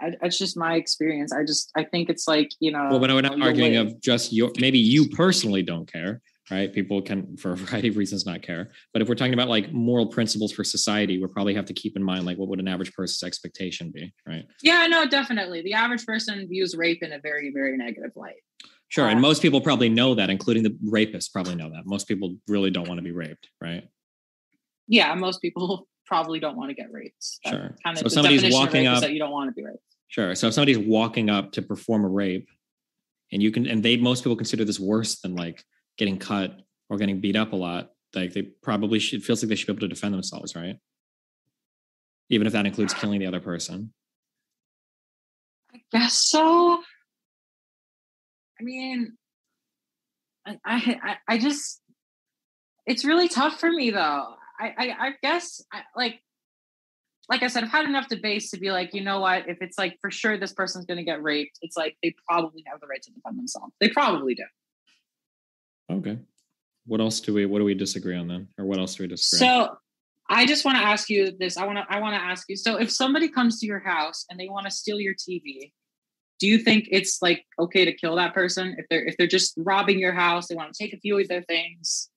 it's just my experience. I just I think it's like you know. Well, but we're not arguing of just your. Maybe you personally don't care, right? People can, for a variety of reasons, not care. But if we're talking about like moral principles for society, we'll probably have to keep in mind like what would an average person's expectation be, right? Yeah, no, definitely. The average person views rape in a very, very negative light. Sure, uh, and most people probably know that, including the rapists probably know that. Most people really don't want to be raped, right? Yeah, most people [laughs] probably don't want to get raped. That sure. Kind of so somebody's walking up that you don't want to be raped. Sure. So if somebody's walking up to perform a rape, and you can, and they most people consider this worse than like getting cut or getting beat up a lot, like they probably should feels like they should be able to defend themselves, right? Even if that includes killing the other person. I guess so. I mean, I I I just it's really tough for me though. I I, I guess I, like like I said, I've had enough debates to be like, you know what? If it's like for sure this person's going to get raped, it's like they probably have the right to defend themselves. They probably do. Okay. What else do we what do we disagree on then? Or what else do we disagree? So I just want to ask you this. I want to I want to ask you. So if somebody comes to your house and they want to steal your TV, do you think it's like okay to kill that person if they're if they're just robbing your house, they want to take a few of their things,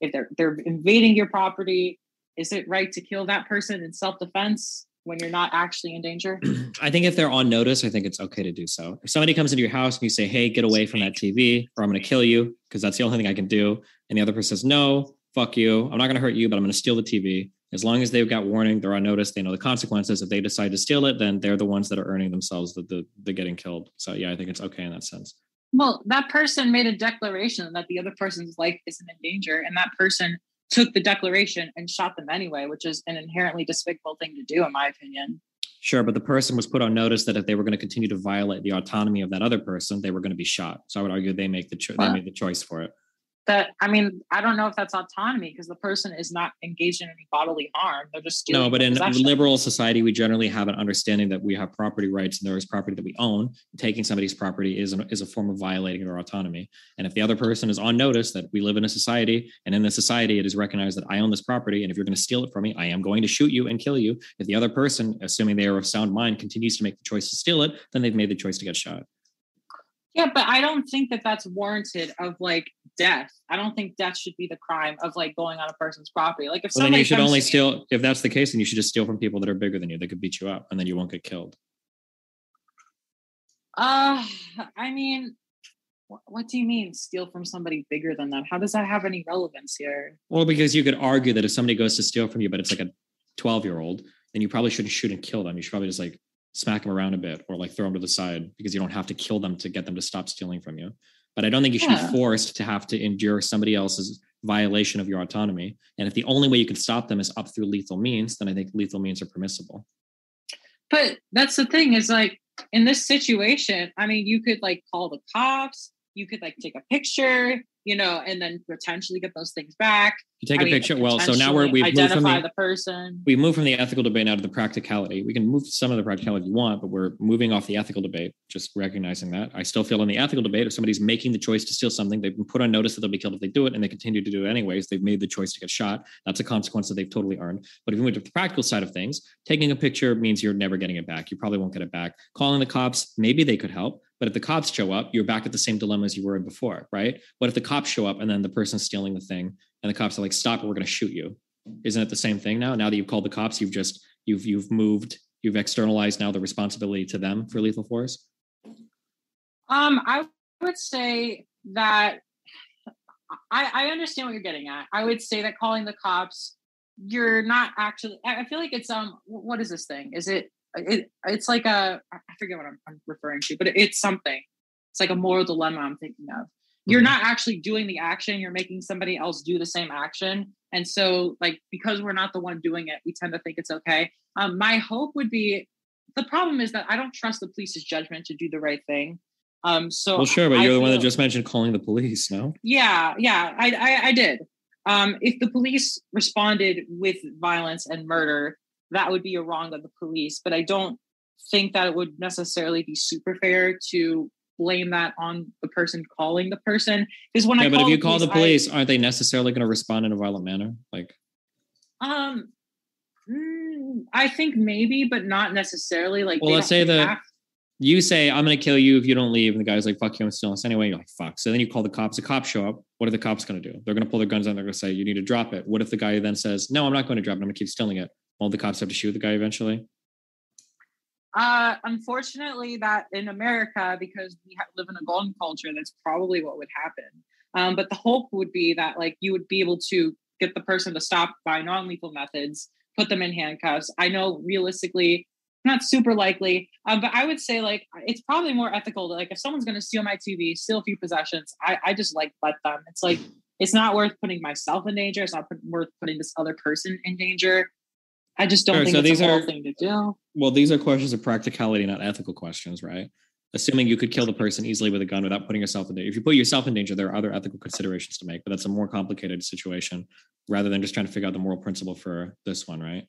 if they're they're invading your property, is it right to kill that person in self-defense when you're not actually in danger? [clears throat] I think if they're on notice, I think it's okay to do so. If somebody comes into your house and you say, "Hey, get away from that TV," or "I'm going to kill you," because that's the only thing I can do, and the other person says, "No, fuck you. I'm not going to hurt you, but I'm going to steal the TV." As long as they've got warning, they're on notice, they know the consequences. If they decide to steal it, then they're the ones that are earning themselves the the, the getting killed. So yeah, I think it's okay in that sense. Well, that person made a declaration that the other person's life isn't in danger, and that person took the declaration and shot them anyway, which is an inherently despicable thing to do, in my opinion. Sure, but the person was put on notice that if they were going to continue to violate the autonomy of that other person, they were going to be shot. So I would argue they make the cho- they made the choice for it that I mean, I don't know if that's autonomy because the person is not engaged in any bodily harm. They're just no. But in possession. liberal society, we generally have an understanding that we have property rights and there is property that we own. Taking somebody's property is is a form of violating their autonomy. And if the other person is on notice that we live in a society, and in the society it is recognized that I own this property, and if you're going to steal it from me, I am going to shoot you and kill you. If the other person, assuming they are of sound mind, continues to make the choice to steal it, then they've made the choice to get shot. Yeah, but I don't think that that's warranted of like death. I don't think death should be the crime of like going on a person's property. Like if well, then you should only steal. If that's the case, then you should just steal from people that are bigger than you. They could beat you up, and then you won't get killed. Uh, I mean, what do you mean steal from somebody bigger than them? How does that have any relevance here? Well, because you could argue that if somebody goes to steal from you, but it's like a 12 year old, then you probably shouldn't shoot and kill them. You should probably just like smack them around a bit or like throw them to the side because you don't have to kill them to get them to stop stealing from you. But I don't think you should yeah. be forced to have to endure somebody else's violation of your autonomy. And if the only way you can stop them is up through lethal means, then I think lethal means are permissible. But that's the thing is like in this situation, I mean, you could like call the cops, you could like take a picture, you know, and then potentially get those things back. You take I a mean, picture. Well, so now we're we've identify moved from the, the, person. We move from the ethical debate now to the practicality. We can move some of the practicality you want, but we're moving off the ethical debate. Just recognizing that. I still feel in the ethical debate, if somebody's making the choice to steal something, they've been put on notice that they'll be killed if they do it, and they continue to do it anyways. They've made the choice to get shot. That's a consequence that they've totally earned. But if you move to the practical side of things, taking a picture means you're never getting it back. You probably won't get it back. Calling the cops, maybe they could help but if the cops show up, you're back at the same dilemma as you were before, right? What if the cops show up and then the person's stealing the thing and the cops are like, stop we're going to shoot you. Isn't it the same thing now? Now that you've called the cops, you've just, you've, you've moved, you've externalized now the responsibility to them for lethal force? Um, I would say that I, I understand what you're getting at. I would say that calling the cops, you're not actually, I feel like it's, um, what is this thing? Is it it, it's like a I forget what I'm, I'm, referring to, but it's something. It's like a moral dilemma I'm thinking of. You're mm-hmm. not actually doing the action, you're making somebody else do the same action. And so, like, because we're not the one doing it, we tend to think it's okay. Um, my hope would be the problem is that I don't trust the police's judgment to do the right thing. Um, so well, sure, but you're I the one that just mentioned calling the police, no? Yeah, yeah, I, I, I did. Um, if the police responded with violence and murder, that would be a wrong of the police. But I don't think that it would necessarily be super fair to blame that on the person calling the person. Because when yeah, I but if you call the police, I, aren't they necessarily going to respond in a violent manner? Like, um, mm, I think maybe, but not necessarily. Like, well, let's say that you say, I'm going to kill you if you don't leave. And the guy's like, fuck you, I'm stealing this anyway. You're like, fuck. So then you call the cops. The cops show up. What are the cops going to do? They're going to pull their guns out. They're going to say, you need to drop it. What if the guy then says, no, I'm not going to drop it. I'm going to keep stealing it all the cops have to shoot the guy eventually? Uh, unfortunately, that in America, because we live in a golden culture, that's probably what would happen. Um, but the hope would be that like you would be able to get the person to stop by non-lethal methods, put them in handcuffs. I know realistically, not super likely, um, but I would say like it's probably more ethical. To, like if someone's going to steal my TV, steal a few possessions, I, I just like let them. It's like it's not worth putting myself in danger. It's not put, worth putting this other person in danger. I just don't sure, think so it's these a are, thing to do. Well, these are questions of practicality, not ethical questions, right? Assuming you could kill the person easily with a gun without putting yourself in danger. If you put yourself in danger, there are other ethical considerations to make, but that's a more complicated situation rather than just trying to figure out the moral principle for this one, right?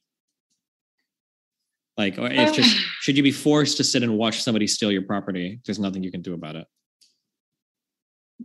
Like, it's just [sighs] should you be forced to sit and watch somebody steal your property? There's nothing you can do about it.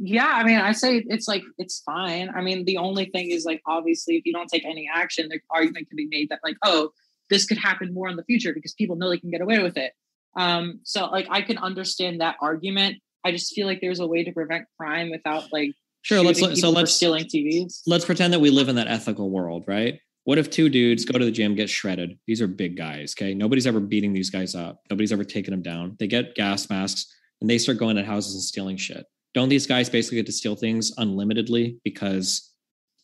Yeah, I mean, I say it's like it's fine. I mean, the only thing is like obviously if you don't take any action, the argument can be made that like, oh, this could happen more in the future because people know they can get away with it. Um, so like I can understand that argument. I just feel like there's a way to prevent crime without like sure. Let's so let's stealing TVs. Let's pretend that we live in that ethical world, right? What if two dudes go to the gym, get shredded? These are big guys. Okay. Nobody's ever beating these guys up. Nobody's ever taken them down. They get gas masks and they start going at houses and stealing shit. Don't these guys basically get to steal things unlimitedly because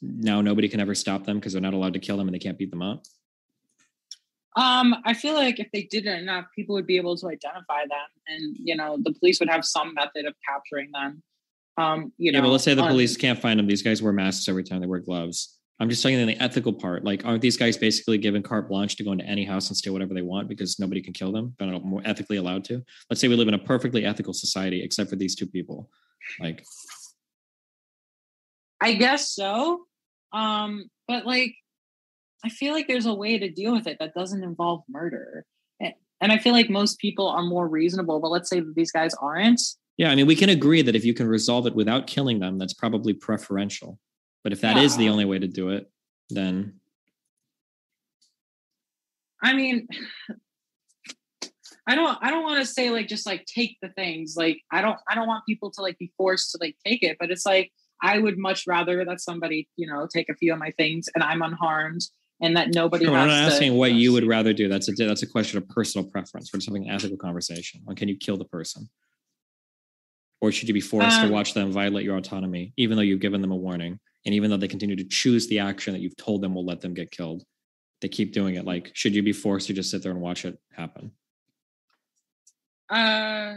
now nobody can ever stop them because they're not allowed to kill them and they can't beat them up? Um, I feel like if they did it enough, people would be able to identify them, and you know, the police would have some method of capturing them. Um, you know, yeah, but let's say the um, police can't find them. These guys wear masks every time they wear gloves. I'm just talking in the ethical part. Like, aren't these guys basically given carte blanche to go into any house and steal whatever they want because nobody can kill them? They're not more ethically allowed to. Let's say we live in a perfectly ethical society, except for these two people. Like, I guess so. Um, but like, I feel like there's a way to deal with it that doesn't involve murder. And I feel like most people are more reasonable, but let's say that these guys aren't. yeah, I mean, we can agree that if you can resolve it without killing them, that's probably preferential. But if that is the only way to do it, then I mean, I don't I don't want to say like just like take the things. Like I don't I don't want people to like be forced to like take it, but it's like I would much rather that somebody, you know, take a few of my things and I'm unharmed and that nobody Sure, we're not to, asking what you would rather do. That's a that's a question of personal preference. We're just having an ethical conversation. On can you kill the person, or should you be forced Um, to watch them violate your autonomy, even though you've given them a warning, and even though they continue to choose the action that you've told them will let them get killed, they keep doing it. Like, should you be forced to just sit there and watch it happen? Uh,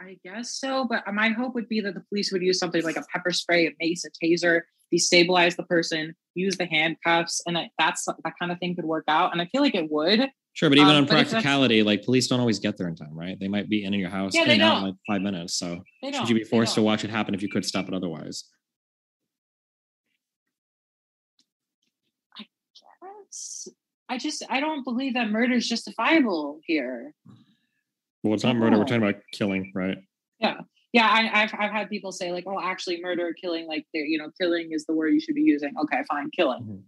I guess so, but my hope would be that the police would use something like a pepper spray, a mace, a taser, destabilize the person, use the handcuffs, and that that's that kind of thing could work out. And I feel like it would. Sure, but even Um, on but practicality, like police don't always get there in time, right? They might be in your house Yeah, in and out in like five minutes. So should you be forced to watch it happen if you could stop it otherwise? Yes. I just I don't believe that murder is justifiable here. Well, it's not murder. We're talking about killing, right? Yeah, Yeah. I, I've I've had people say like, oh, actually, murder, killing, like, you know, killing is the word you should be using. Okay, fine, killing.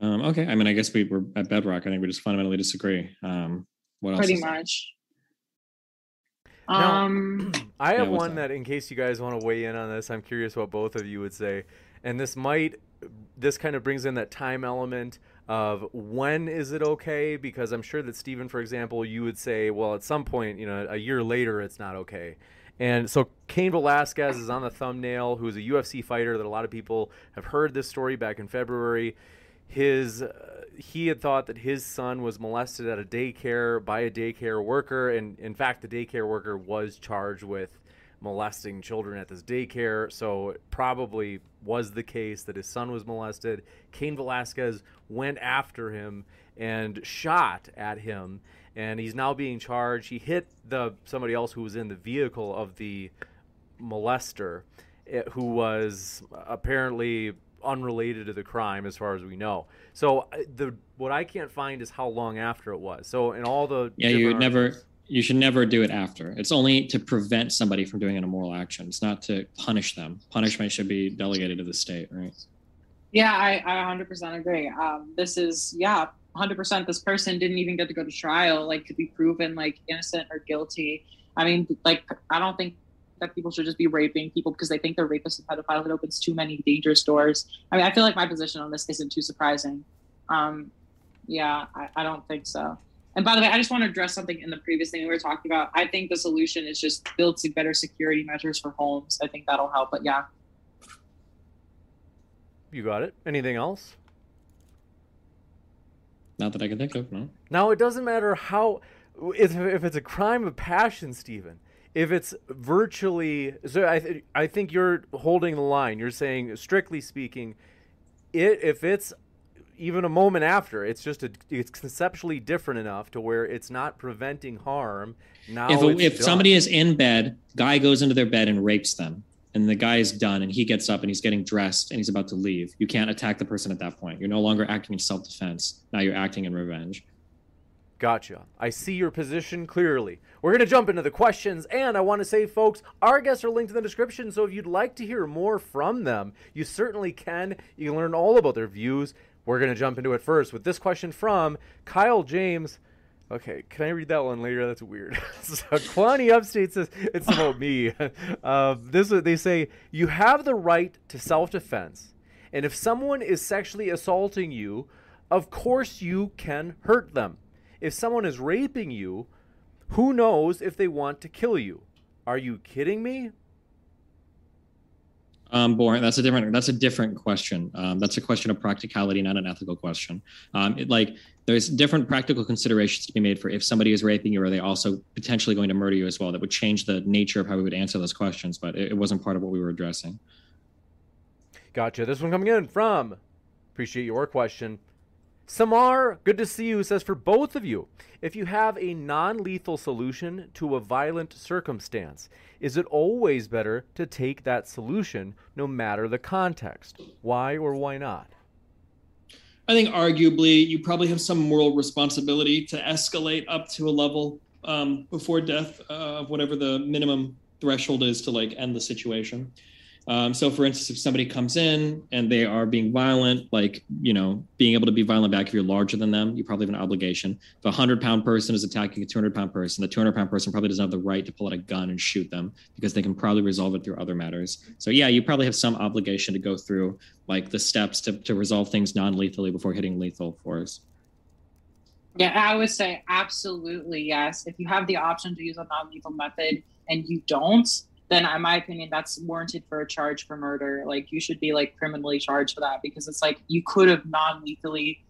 Um, okay. I mean, I guess we were at bedrock. I think we just fundamentally disagree. Um, what else? Pretty much. Now- Um, [clears throat] I have what's one that? that, in case you guys want to weigh in on this, I'm curious what both of you would say. And this might, this kind of brings in that time element of when is it okay? Because I'm sure that Steven, for example, you would say, well, at some point, you know, a year later, it's not okay. And so Cain Velasquez is on the thumbnail, who's a UFC fighter that a lot of people have heard this story back in February. His uh, he had thought that his son was molested at a daycare by a daycare worker, and in fact, the daycare worker was charged with molesting children at this daycare. So it probably was the case that his son was molested. Cain Velasquez went after him and shot at him, and he's now being charged. He hit the somebody else who was in the vehicle of the molester, eh, who was apparently unrelated to the crime as far as we know. So uh, the what I can't find is how long after it was. So in all the Yeah, you would never. You should never do it after. It's only to prevent somebody from doing an immoral action. It's not to punish them. Punishment should be delegated to the state, right? Yeah, I, I 100% agree. Um, this is, yeah, 100%. This person didn't even get to go to trial, like, to be proven, like, innocent or guilty. I mean, like, I don't think that people should just be raping people because they think they're rapists and pedophiles. It opens too many dangerous doors. I mean, I feel like my position on this isn't too surprising. Um, yeah, I, I don't think so. And by the way, I just want to address something in the previous thing we were talking about. I think the solution is just build some better security measures for homes. I think that'll help. But yeah, You got it. Anything else? Not that I can think of. No. Now it doesn't matter how if, if it's a crime of passion, Steven. If it's virtually so, I th- I think you're holding the line. You're saying, strictly speaking, it if it's even a moment after, it's just a, it's conceptually different enough to where it's not preventing harm. Now, if it's if somebody is in bed, guy goes into their bed and rapes them, and the guy is done, and he gets up and he's getting dressed and he's about to leave. You can't attack the person at that point. You're no longer acting in self defense. Now you're acting in revenge. Gotcha. I see your position clearly. We're going to jump into the questions, and I want to say, folks, our guests are linked in the description, so if you'd like to hear more from them, you certainly can. You can learn all about their views. We're going to jump into it first with this question from Kyle James. Okay, can I read that one later? That's weird. [laughs] so Kwani Upstate says it's about me. [laughs] Uh, this they say you have the right to self-defense, And if someone is sexually assaulting you, of course you can hurt them. If someone is raping you, who knows if they want to kill you? Are you kidding me? Um, boring. That's a different. That's a different question. Um, that's a question of practicality, not an ethical question. Um, it, like there's different practical considerations to be made for if somebody is raping you, are they also potentially going to murder you as well? That would change the nature of how we would answer those questions, but it, it wasn't part of what we were addressing. Gotcha. This one coming in from. Appreciate your question. Samar, good to see you, says for both of you, if you have a non lethal solution to a violent circumstance, is it always better to take that solution no matter the context? Why or why not? I think arguably you probably have some moral responsibility to escalate up to a level um, before death uh, of whatever the minimum threshold is to like end the situation. Um, so, for instance, if somebody comes in and they are being violent, like, you know, being able to be violent back if you're larger than them, you probably have an obligation. If a 100 pound person is attacking a 200 pound person, the 200 pound person probably doesn't have the right to pull out a gun and shoot them because they can probably resolve it through other matters. So, yeah, you probably have some obligation to go through like the steps to, to resolve things non lethally before hitting lethal force. Yeah, I would say absolutely yes. If you have the option to use a non lethal method and you don't, then in my opinion that's warranted for a charge for murder. Like you should be like criminally charged for that because it's like you could have non-lethally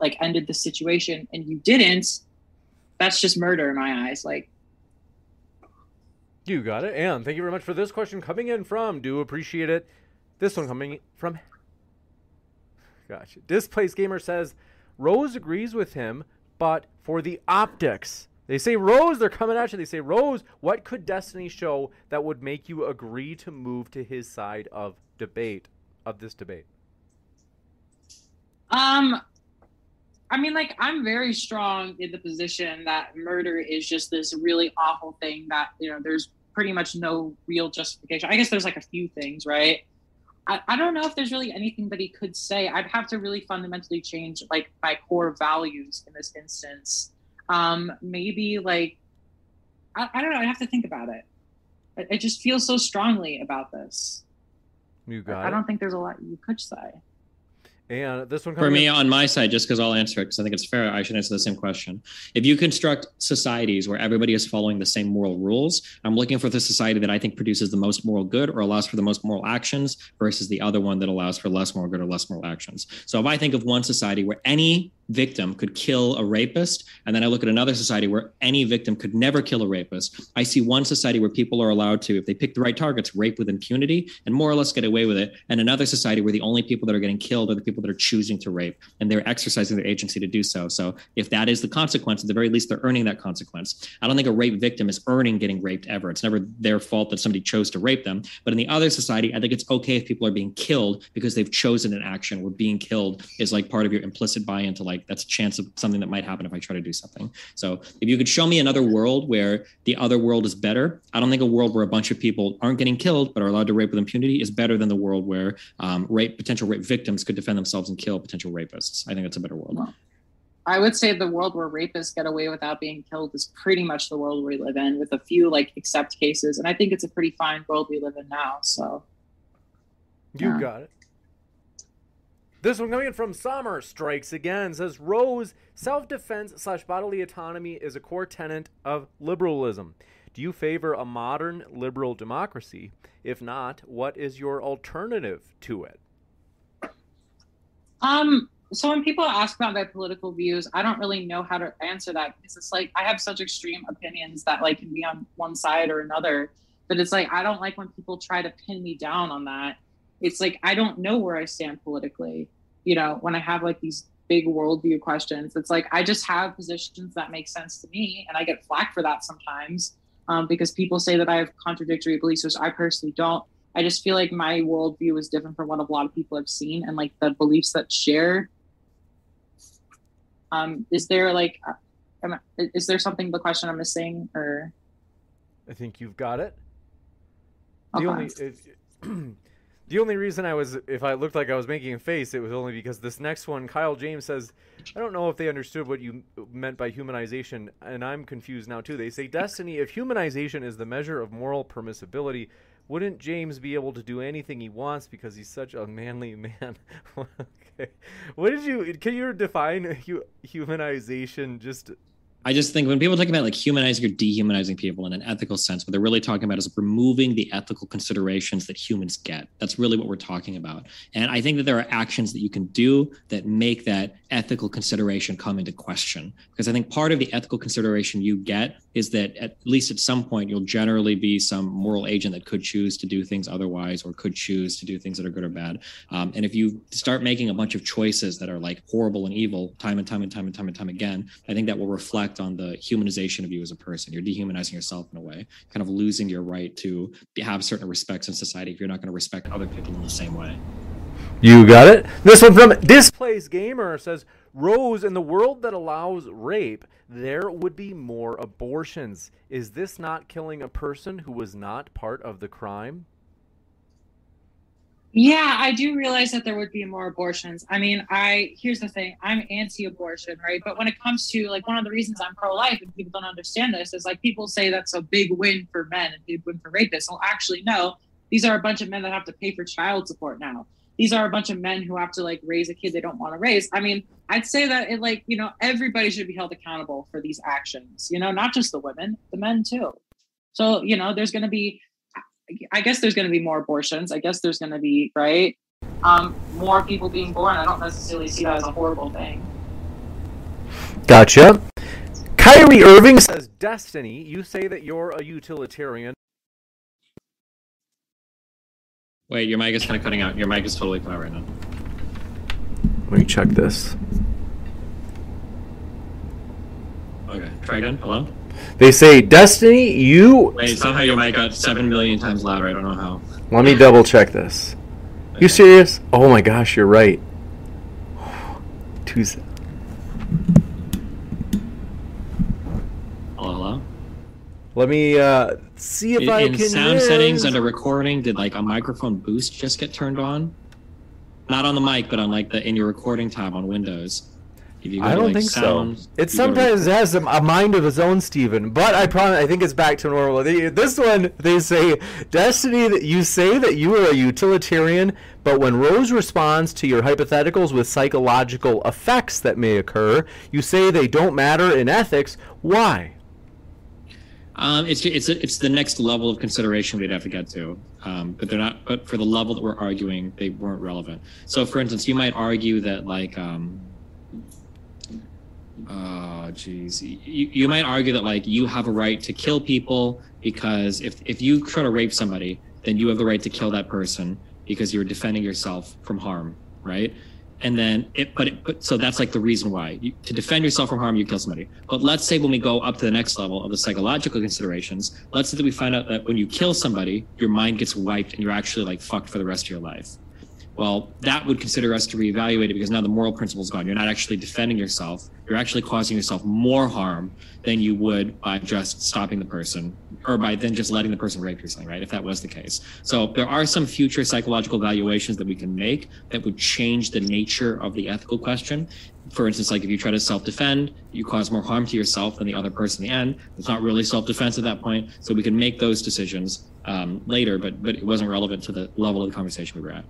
like ended the situation and you didn't. That's just murder in my eyes like. You got it. And thank you very much for this question coming in from do appreciate it. This one coming from gosh displaced gamer says rose agrees with him but for the optics they say, Rose, they're coming at you. They say, Rose, what could Destiny show that would make you agree to move to his side of debate, of this debate? Um, I mean, like, I'm very strong in the position that murder is just this really awful thing that, you know, there's pretty much no real justification. I guess there's like a few things, right? I, I don't know if there's really anything that he could say. I'd have to really fundamentally change, like, my core values in this instance um, maybe like I, I, don't know. I have to think about it. I, I, just feel so strongly about this. You got. I, I don't think there's a lot you could say. And this one for me on my side, just because I'll answer it because I think it's fair. I should answer the same question. If you construct societies where everybody is following the same moral rules, I'm looking for the society that I think produces the most moral good or allows for the most moral actions versus the other one that allows for less moral good or less moral actions. So if I think of one society where any victim could kill a rapist, and then I look at another society where any victim could never kill a rapist, I see one society where people are allowed to, if they pick the right targets, rape with impunity and more or less get away with it, and another society where the only people that are getting killed are the people that are choosing to rape and they're exercising their agency to do so. So if that is the consequence, at the very least, they're earning that consequence. I don't think a rape victim is earning getting raped ever. It's never their fault that somebody chose to rape them. But in the other society, I think it's okay if people are being killed because they've chosen an action where being killed is like part of your implicit buy into like that's a chance of something that might happen if I try to do something. So if you could show me another world where the other world is better, I don't think a world where a bunch of people aren't getting killed but are allowed to rape with impunity is better than the world where um, rape potential rape victims could defend themselves and kill potential rapists. I think that's a better world. I would say the world where rapists get away without being killed is pretty much the world we live in, with a few like except cases, and I think it's a pretty fine world we live in now. So, you yeah. got it. This one coming in from Summer strikes again says Rose self defense slash bodily autonomy is a core tenet of liberalism. Do you favor a modern liberal democracy? If not, what is your alternative to it? Um, so when people ask about my political views, I don't really know how to answer that because it's like I have such extreme opinions that like can be on one side or another. But it's like I don't like when people try to pin me down on that it's like I don't know where I stand politically. You know, when I have like these big worldview questions, it's like I just have positions that make sense to me, and I get flack for that sometimes um, because people say that I have contradictory beliefs, which I personally don't. I just feel like my worldview is different from what a lot of people have seen, and like the beliefs that share. Um, is there like, uh, is there something the question I'm missing, or? I think you've got it. The okay. only [clears throat] The only reason I was, if I looked like I was making a face, it was only because this next one, Kyle James says, I don't know if they understood what you meant by humanization, and I'm confused now too. They say, Destiny, if humanization is the measure of moral permissibility, wouldn't James be able to do anything he wants because he's such a manly [laughs] man? [laughs] okay. What did you can you define humanization just I just think when people talk about like humanizing or dehumanizing people in an ethical sense, what they're really talking about is removing the ethical considerations that humans get. That's really what we're talking about. And I think that there are actions that you can do that make that ethical consideration come into question. Because I think part of the ethical consideration you get is that at least at some point you'll generally be some moral agent that could choose to do things otherwise or could choose to do things that are good or bad. Um, and if you start making a bunch of choices that are like horrible and evil time and time and time and time and time again, I think that will reflect on the humanization of you as a person. You're dehumanizing yourself in a way, kind of losing your right to have certain respects in society if you're not going to respect other people in the same way. You got it. This one from Displays Gamer says, Rose, in the world that allows rape, there would be more abortions. Is this not killing a person who was not part of the crime? Yeah, I do realize that there would be more abortions. I mean, I here's the thing: I'm anti-abortion, right? But when it comes to like one of the reasons I'm pro-life, and people don't understand this, is like people say that's a big win for men and big win for rapists. Well, actually, no. These are a bunch of men that have to pay for child support now. These are a bunch of men who have to like raise a kid they don't want to raise. I mean, I'd say that it like you know everybody should be held accountable for these actions. You know, not just the women, the men too. So you know, there's going to be I guess there's going to be more abortions. I guess there's going to be right um, more people being born. I don't necessarily see that as a horrible thing. Gotcha. Kyrie Irving says, "Destiny, you say that you're a utilitarian." Wait, your mic is kind of cutting out. Your mic is totally out right now. Let me check this. Okay, try again. Hello. They say, Destiny, you. Wait, somehow your mic got seven million times louder. I don't know how. Let me double check this. You serious? Oh my gosh, you're right. [sighs] Two hello. Let me uh, see if In, I can. in sound win. settings under recording, did like a microphone boost just get turned on? Not on the mic, but on like the in your recording tab on Windows. If you go I don't like, think sound, so. It to sometimes has a, a mind of its own, Steven. But I promise, I think it's back to normal. They, this one, they say, Destiny, that you say that you are a utilitarian, but when Rose responds to your hypotheticals with psychological effects that may occur, you say they don't matter in ethics. Why? Um, it's it's it's the next level of consideration we'd have to get to, um, but they're not. But for the level that we're arguing, they weren't relevant. So, for instance, you might argue that like, um, oh, geez, you, you might argue that like you have a right to kill people because if if you try to rape somebody, then you have the right to kill that person because you're defending yourself from harm, right? And then it but it so that's like the reason why. You, to defend yourself from harm you kill somebody. But let's say when we go up to the next level of the psychological considerations let's say that we find out that when you kill somebody your mind gets wiped and you're actually like fucked for the rest of your life well that would consider us to reevaluate it because now the moral principle is gone you're not actually defending yourself you're actually causing yourself more harm than you would by just stopping the person or by then just letting the person rape you or something, right? If that was the case. So there are some future psychological evaluations that we can make that would change the nature of the ethical question. For instance, like if you try to self-defend, you cause more harm to yourself than the other person in the end. It's not really self-defense at that point. So we can make those decisions um, later, but but it wasn't relevant to the level of the conversation we were at.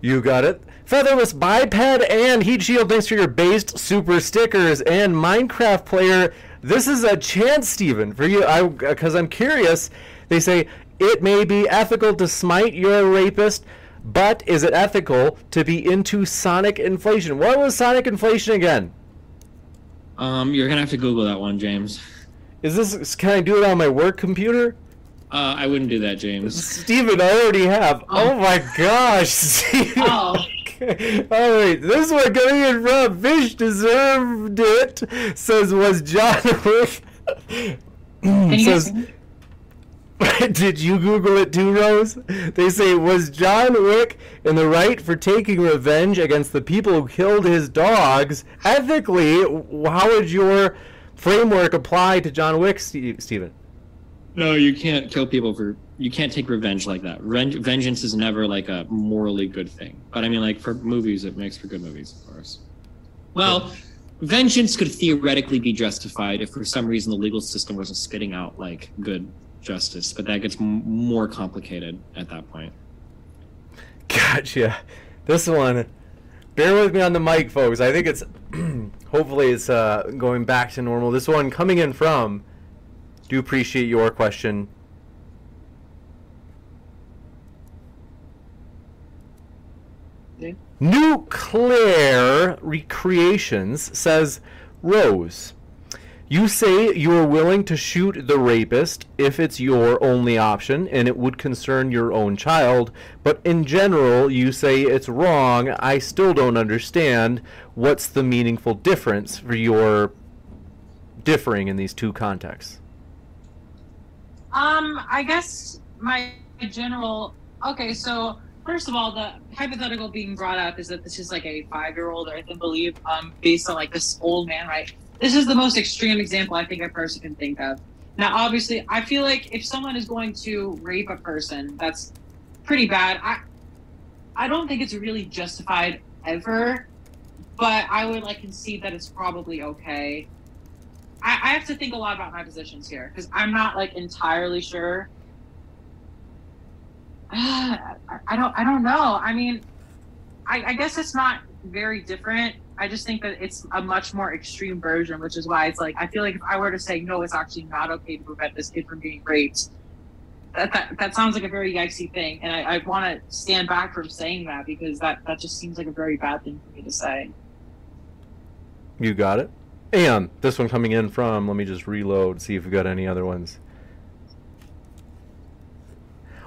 You got it. Featherless Biped and Heat Shield, thanks for your based super stickers. And Minecraft player, this is a chance, Steven, for you. I because I'm curious. They say it may be ethical to smite your rapist, but is it ethical to be into sonic inflation? What was sonic inflation again? Um, you're gonna have to Google that one, James. Is this can I do it on my work computer? Uh, I wouldn't do that, James. Steven, I already have. Oh, my gosh, [laughs] Steven. Oh. [laughs] All right, this one coming in from Fish deserved it. Says was John [laughs] Wick. Says, did you Google it too, Rose? They say was John Wick in the right for taking revenge against the people who killed his dogs? Ethically, how would your framework apply to John Wick, Steve, Steven? No, you can't kill people for. You can't take revenge like that. Vengeance is never like a morally good thing. But I mean, like for movies, it makes for good movies, of course. Well, vengeance could theoretically be justified if for some reason the legal system wasn't spitting out like good justice, but that gets m- more complicated at that point. Gotcha. This one, bear with me on the mic, folks. I think it's [clears throat] hopefully it's uh, going back to normal. This one coming in from. Do appreciate your question. New Claire Recreations says, Rose, you say you are willing to shoot the rapist if it's your only option and it would concern your own child, but in general, you say it's wrong. I still don't understand what's the meaningful difference for your differing in these two contexts. Um, I guess my general okay, so first of all, the hypothetical being brought up is that this is like a five year old, I can believe, um, based on like this old man, right? This is the most extreme example I think a person can think of. Now, obviously, I feel like if someone is going to rape a person, that's pretty bad. I I don't think it's really justified ever, but I would like concede that it's probably okay. I, I have to think a lot about my positions here because I'm not like entirely sure I, [sighs] I don't I don't know. I mean, I, I guess it's not very different. I just think that it's a much more extreme version, which is why it's like I feel like if I were to say no, it's actually not okay to prevent this kid from being raped. That that, that sounds like a very yikesy thing, and I, I want to stand back from saying that because that that just seems like a very bad thing for me to say. You got it. And this one coming in from, let me just reload, see if we've got any other ones.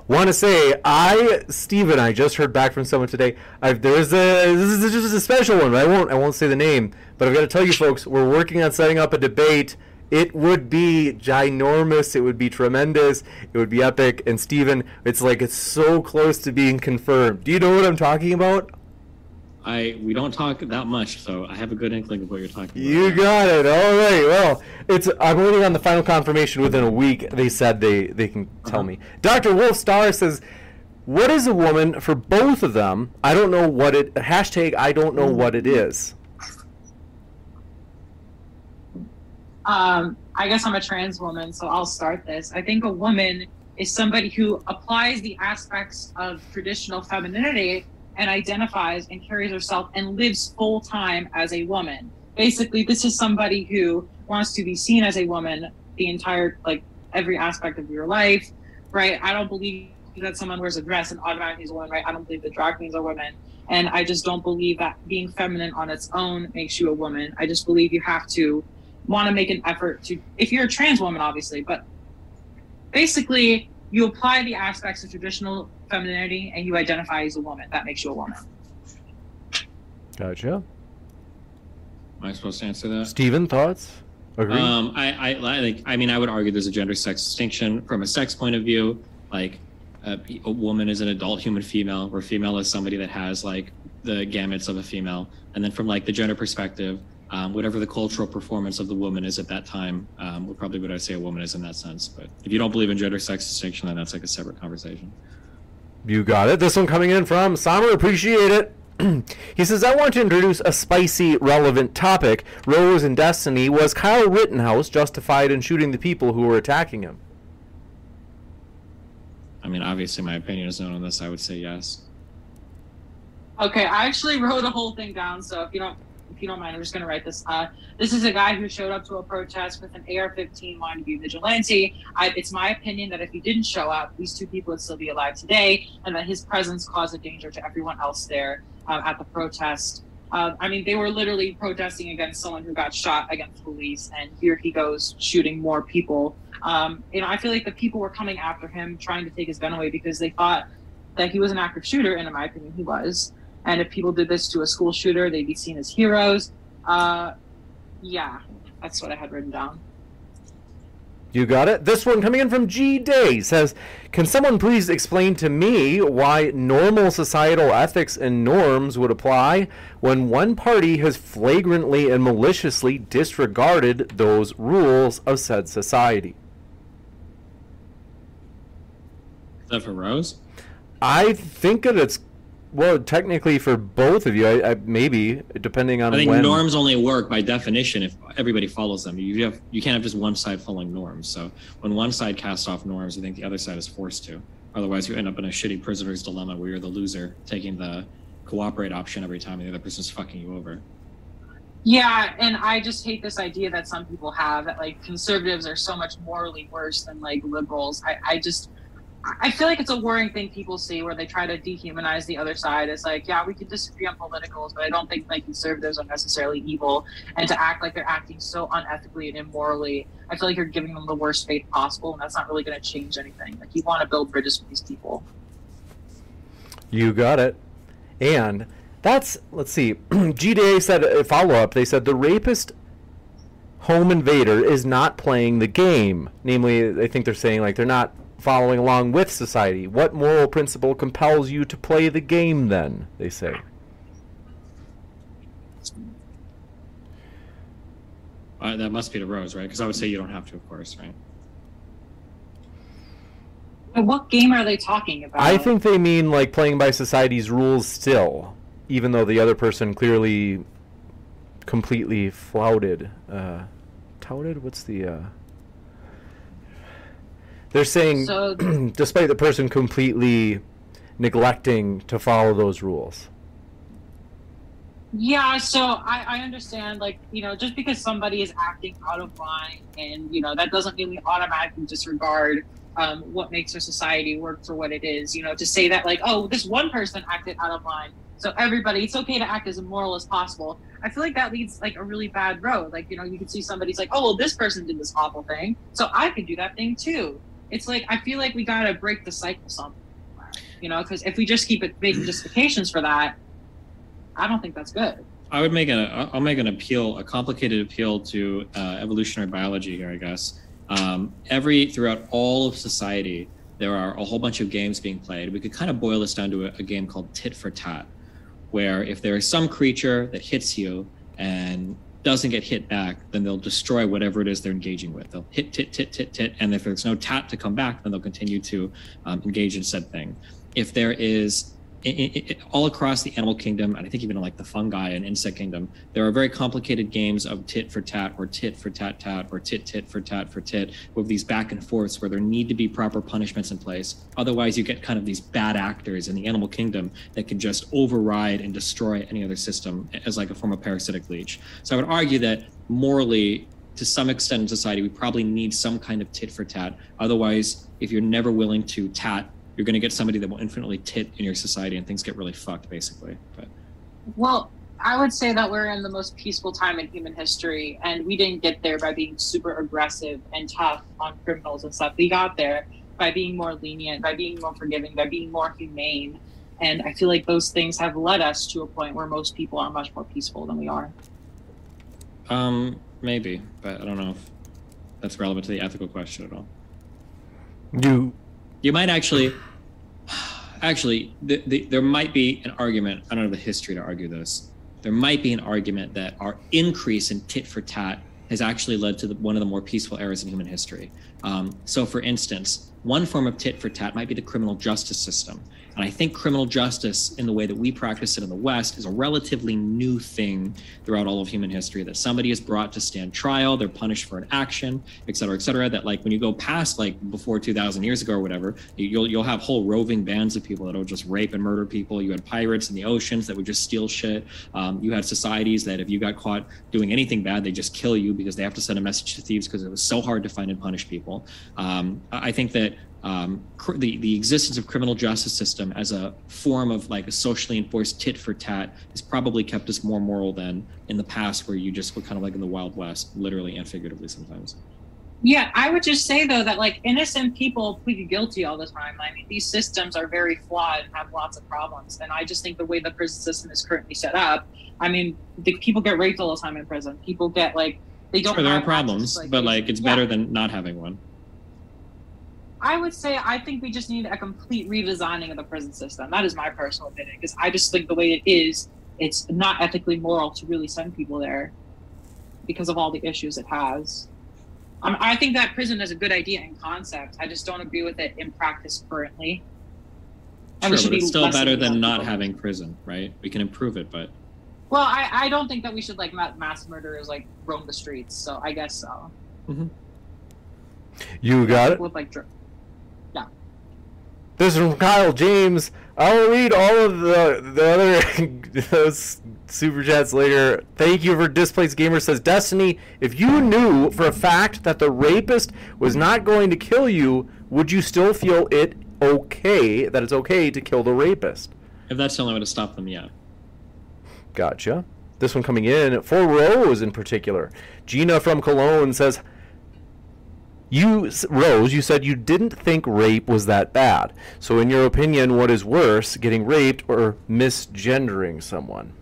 Want to say, I, Steven, I just heard back from someone today. I've, there's a, this is just a special one. I won't, I won't say the name, but I've got to tell you folks, we're working on setting up a debate. It would be ginormous. It would be tremendous. It would be epic. And Steven, it's like it's so close to being confirmed. Do you know what I'm talking about? I we don't talk that much, so I have a good inkling of what you're talking about. You got it. All right. Well, it's I'm waiting on the final confirmation within a week. They said they they can tell Uh-huh. me. Dr. Wolf Star says, "What is a woman for both of them? I don't know what it hashtag I don't know what it is." Um, I guess I'm a trans woman, so I'll start this. I think a woman is somebody who applies the aspects of traditional femininity and identifies and carries herself and lives full time as a woman. Basically, this is somebody who wants to be seen as a woman the entire, like, every aspect of your life, right? I don't believe that someone wears a dress and automatically is a woman, right? I don't believe that drag queens are women. And I just don't believe that being feminine on its own makes you a woman. I just believe you have to want to make an effort to if you're a trans woman obviously but basically you apply the aspects of traditional femininity and you identify as a woman that makes you a woman Gotcha. Am I supposed to answer that? Steven, thoughts? Agree. Um, I, I, I like. I mean, I would argue there's a gender-sex distinction from a sex point of view. Like, a, a woman is an adult human female, where female is somebody that has like the gametes of a female, and then from like the gender perspective, um, whatever the cultural performance of the woman is at that time, um, would probably what I say a woman is in that sense. But if you don't believe in gender-sex distinction, then that's like a separate conversation. You got it. This one coming in from Summer. Appreciate it. [clears throat] he says, I want to introduce a spicy, relevant topic. Rose and Destiny. Was Kyle Rittenhouse justified in shooting the people who were attacking him? I mean, obviously, my opinion is known on this. I would say yes. okay i actually [laughs] wrote a whole thing down so if you don't if you don't mind i'm just going to write this uh, this is a guy who showed up to a protest with an ar-15 wanting to be vigilante I, it's my opinion that if he didn't show up these two people would still be alive today and that his presence caused a danger to everyone else there uh, at the protest uh, I mean, they were literally protesting against someone who got shot against police, and here he goes shooting more people. Um, you know, I feel like the people were coming after him, trying to take his gun away because they thought that he was an active shooter, and in my opinion, he was. And if people did this to a school shooter, they'd be seen as heroes. Uh, yeah, that's what I had written down. You got it. This one coming in from G Day says, "Can someone please explain to me why normal societal ethics and norms would apply when one party has flagrantly and maliciously disregarded those rules of said society?" Is that for Rose? I think that it's well, technically for both of you, I, I maybe depending on I think when. norms only work by definition if everybody follows them. You have you can't have just one side following norms. So when one side casts off norms, I think the other side is forced to. Otherwise, you end up in a shitty prisoner's dilemma where you're the loser taking the cooperate option every time and the other person's fucking you over. Yeah, and I just hate this idea that some people have that like conservatives are so much morally worse than like liberals. I, I just I feel like it's a worrying thing people see where they try to dehumanize the other side. It's like, yeah, we can disagree on politicals, but I don't think like conservatives are necessarily evil. And to act like they're acting so unethically and immorally, I feel like you're giving them the worst fate possible, and that's not really going to change anything. Like you want to build bridges with these people. You got it. And that's let's see. [clears throat] GDA said uh, a follow up. They said the rapist home invader is not playing the game. Namely, I think they're saying like they're not following along with society. What moral principle compels you to play the game then? They say. Uh, that must be the rose, right? Because I would say you don't have to, of course, right? What game are they talking about? I think they mean like playing by society's rules still, even though the other person clearly completely flouted. Uh, touted? What's the. Uh... They're saying, So- [clears throat] despite the person completely neglecting to follow those rules. Yeah, so I, I understand, like, you know, just because somebody is acting out of line and, you know, that doesn't mean we automatically disregard um, what makes our society work for what it is. You know, to say that, like, oh, this one person acted out of line, so everybody, it's okay to act as immoral as possible. I feel like that leads, like, a really bad road. Like, you know, you can see somebody's like, oh, well, this person did this awful thing, so I could do that thing too. It's like, I feel like we got to break the cycle somewhere, you know, because if we just keep it making justifications for that, I don't think that's good. I would make an I'll make an appeal, a complicated appeal to uh, evolutionary biology here, I guess. Um, every throughout all of society, there are a whole bunch of games being played. We could kind of boil this down to a, a game called tit for tat, where if there is some creature that hits you and doesn't get hit back, then they'll destroy whatever it is they're engaging with. They'll hit, tit, tit, tit, tit, and if there's no tat to come back, then they'll continue to um, engage in said thing. If there is i- i- i- all across the animal kingdom, and I think even like the fungi and insect kingdom, there are very complicated games of tit for tat, or tit for tat tat, or tit tit for tat for tit, with these back and forths where there need to be proper punishments in place. Otherwise, you get kind of these bad actors in the animal kingdom that can just override and destroy any other system as like a form of parasitic leech. So I would argue that morally, to some extent in society, we probably need some kind of tit for tat. Otherwise, if you're never willing to tat, you're going to get somebody that will infinitely tit in your society, and things get really fucked, basically. But Well, I would say that we're in the most peaceful time in human history, and we didn't get there by being super aggressive and tough on criminals and stuff. We got there by being more lenient, by being more forgiving, by being more humane. And I feel like those things have led us to a point where most people are much more peaceful than we are. um, maybe, but I don't know if that's relevant to the ethical question at all. You You might actually, actually, the, the, there might be an argument. I don't have the history to argue this. There might be an argument that our increase in tit for tat has actually led to the, one of the more peaceful eras in human history. Um, so, for instance, one form of tit for tat might be the criminal justice system. And I think criminal justice, in the way that we practice it in the West, is a relatively new thing throughout all of human history. That somebody is brought to stand trial, they're punished for an action, et cetera, et cetera. That like when you go past like before 2,000 years ago or whatever, you'll you'll have whole roving bands of people that will just rape and murder people. You had pirates in the oceans that would just steal shit. Um, you had societies that if you got caught doing anything bad, they just kill you because they have to send a message to thieves because it was so hard to find and punish people. Um, I I think that um, cr- the the existence of criminal justice system as a form of like a socially enforced tit for tat has probably kept us more moral than in the past, where you just were kind of like in the wild west, literally and figuratively sometimes. Yeah, I would just say though that like innocent people plead guilty all the time. I mean, these systems are very flawed and have lots of problems. And I just think the way the prison system is currently set up, I mean, the, people get raped all the time in prison. People get like they don't. Sure, there are problems, but like it's yeah. better than not having one. I would say I think we just need a complete redesigning of the prison system. That is my personal opinion because I just think the way it is, it's not ethically moral to really send people there because of all the issues it has. Um, I think that prison is a good idea in concept. I just don't agree with it in practice currently. And sure, but it's still better than not people. having prison, right? We can improve it, but. Well, I, I don't think that we should like mass murderers like roam the streets. So I guess so. Mm-hmm. You got it. With like, yeah. This is from Kyle James. I'll read all of the the other [laughs] those super chats later. Thank you for displaced gamer says Destiny. If you knew for a fact that the rapist was not going to kill you, would you still feel it okay that it's okay to kill the rapist? If that's the only way to stop them, yeah. Gotcha. This one coming in for Rose in particular. Gina from Cologne says, you, Rose, you said you didn't think rape was that bad. So, in your opinion, what is worse, getting raped or misgendering someone?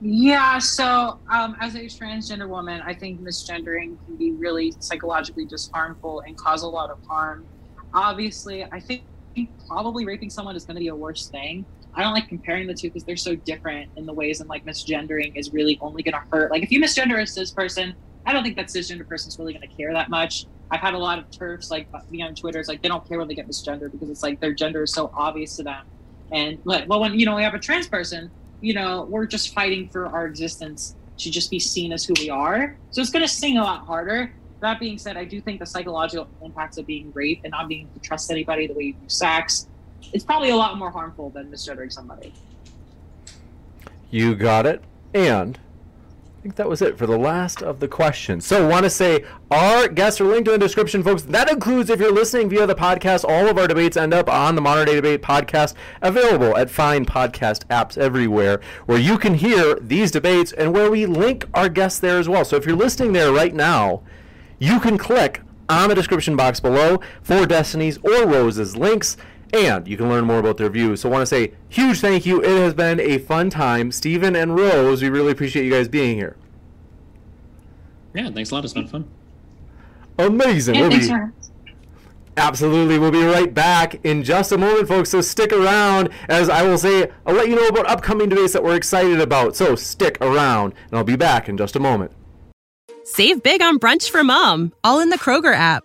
Yeah, so um, as a transgender woman, I think misgendering can be really psychologically just harmful and cause a lot of harm. Obviously, I think probably raping someone is going to be a worse thing. I don't like comparing the two because they're so different in the ways and like misgendering is really only going to hurt. Like if you misgender a cis person, I don't think that cisgender person's really going to care that much. I've had a lot of TERFs like uh, me on Twitter. It's like they don't care when they get misgendered because it's like their gender is so obvious to them. And like, well, when you know we have a trans person, you know, we're just fighting for our existence to just be seen as who we are. So it's going to sting a lot harder. That being said, I do think the psychological impacts of being raped and not being able to trust anybody the way you do sex, it's probably a lot more harmful than misgendering somebody. You got it. And I think that was it for the last of the questions. So, want to say our guests are linked in the description, folks. That includes if you're listening via the podcast, all of our debates end up on the Modern Day Debate podcast, available at fine podcast apps everywhere, where you can hear these debates and where we link our guests there as well. So, if you're listening there right now, you can click on the description box below for Destiny's or Rose's links and you can learn more about their views. So I want to say huge thank you. It has been a fun time. Steven and Rose, we really appreciate you guys being here. Yeah, thanks a lot. It's been fun. Amazing. Yeah, we'll thanks be, for... Absolutely. We'll be right back in just a moment, folks. So stick around as I will say, I'll let you know about upcoming debates that we're excited about. So stick around, and I'll be back in just a moment. Save big on brunch for mom, all in the Kroger app.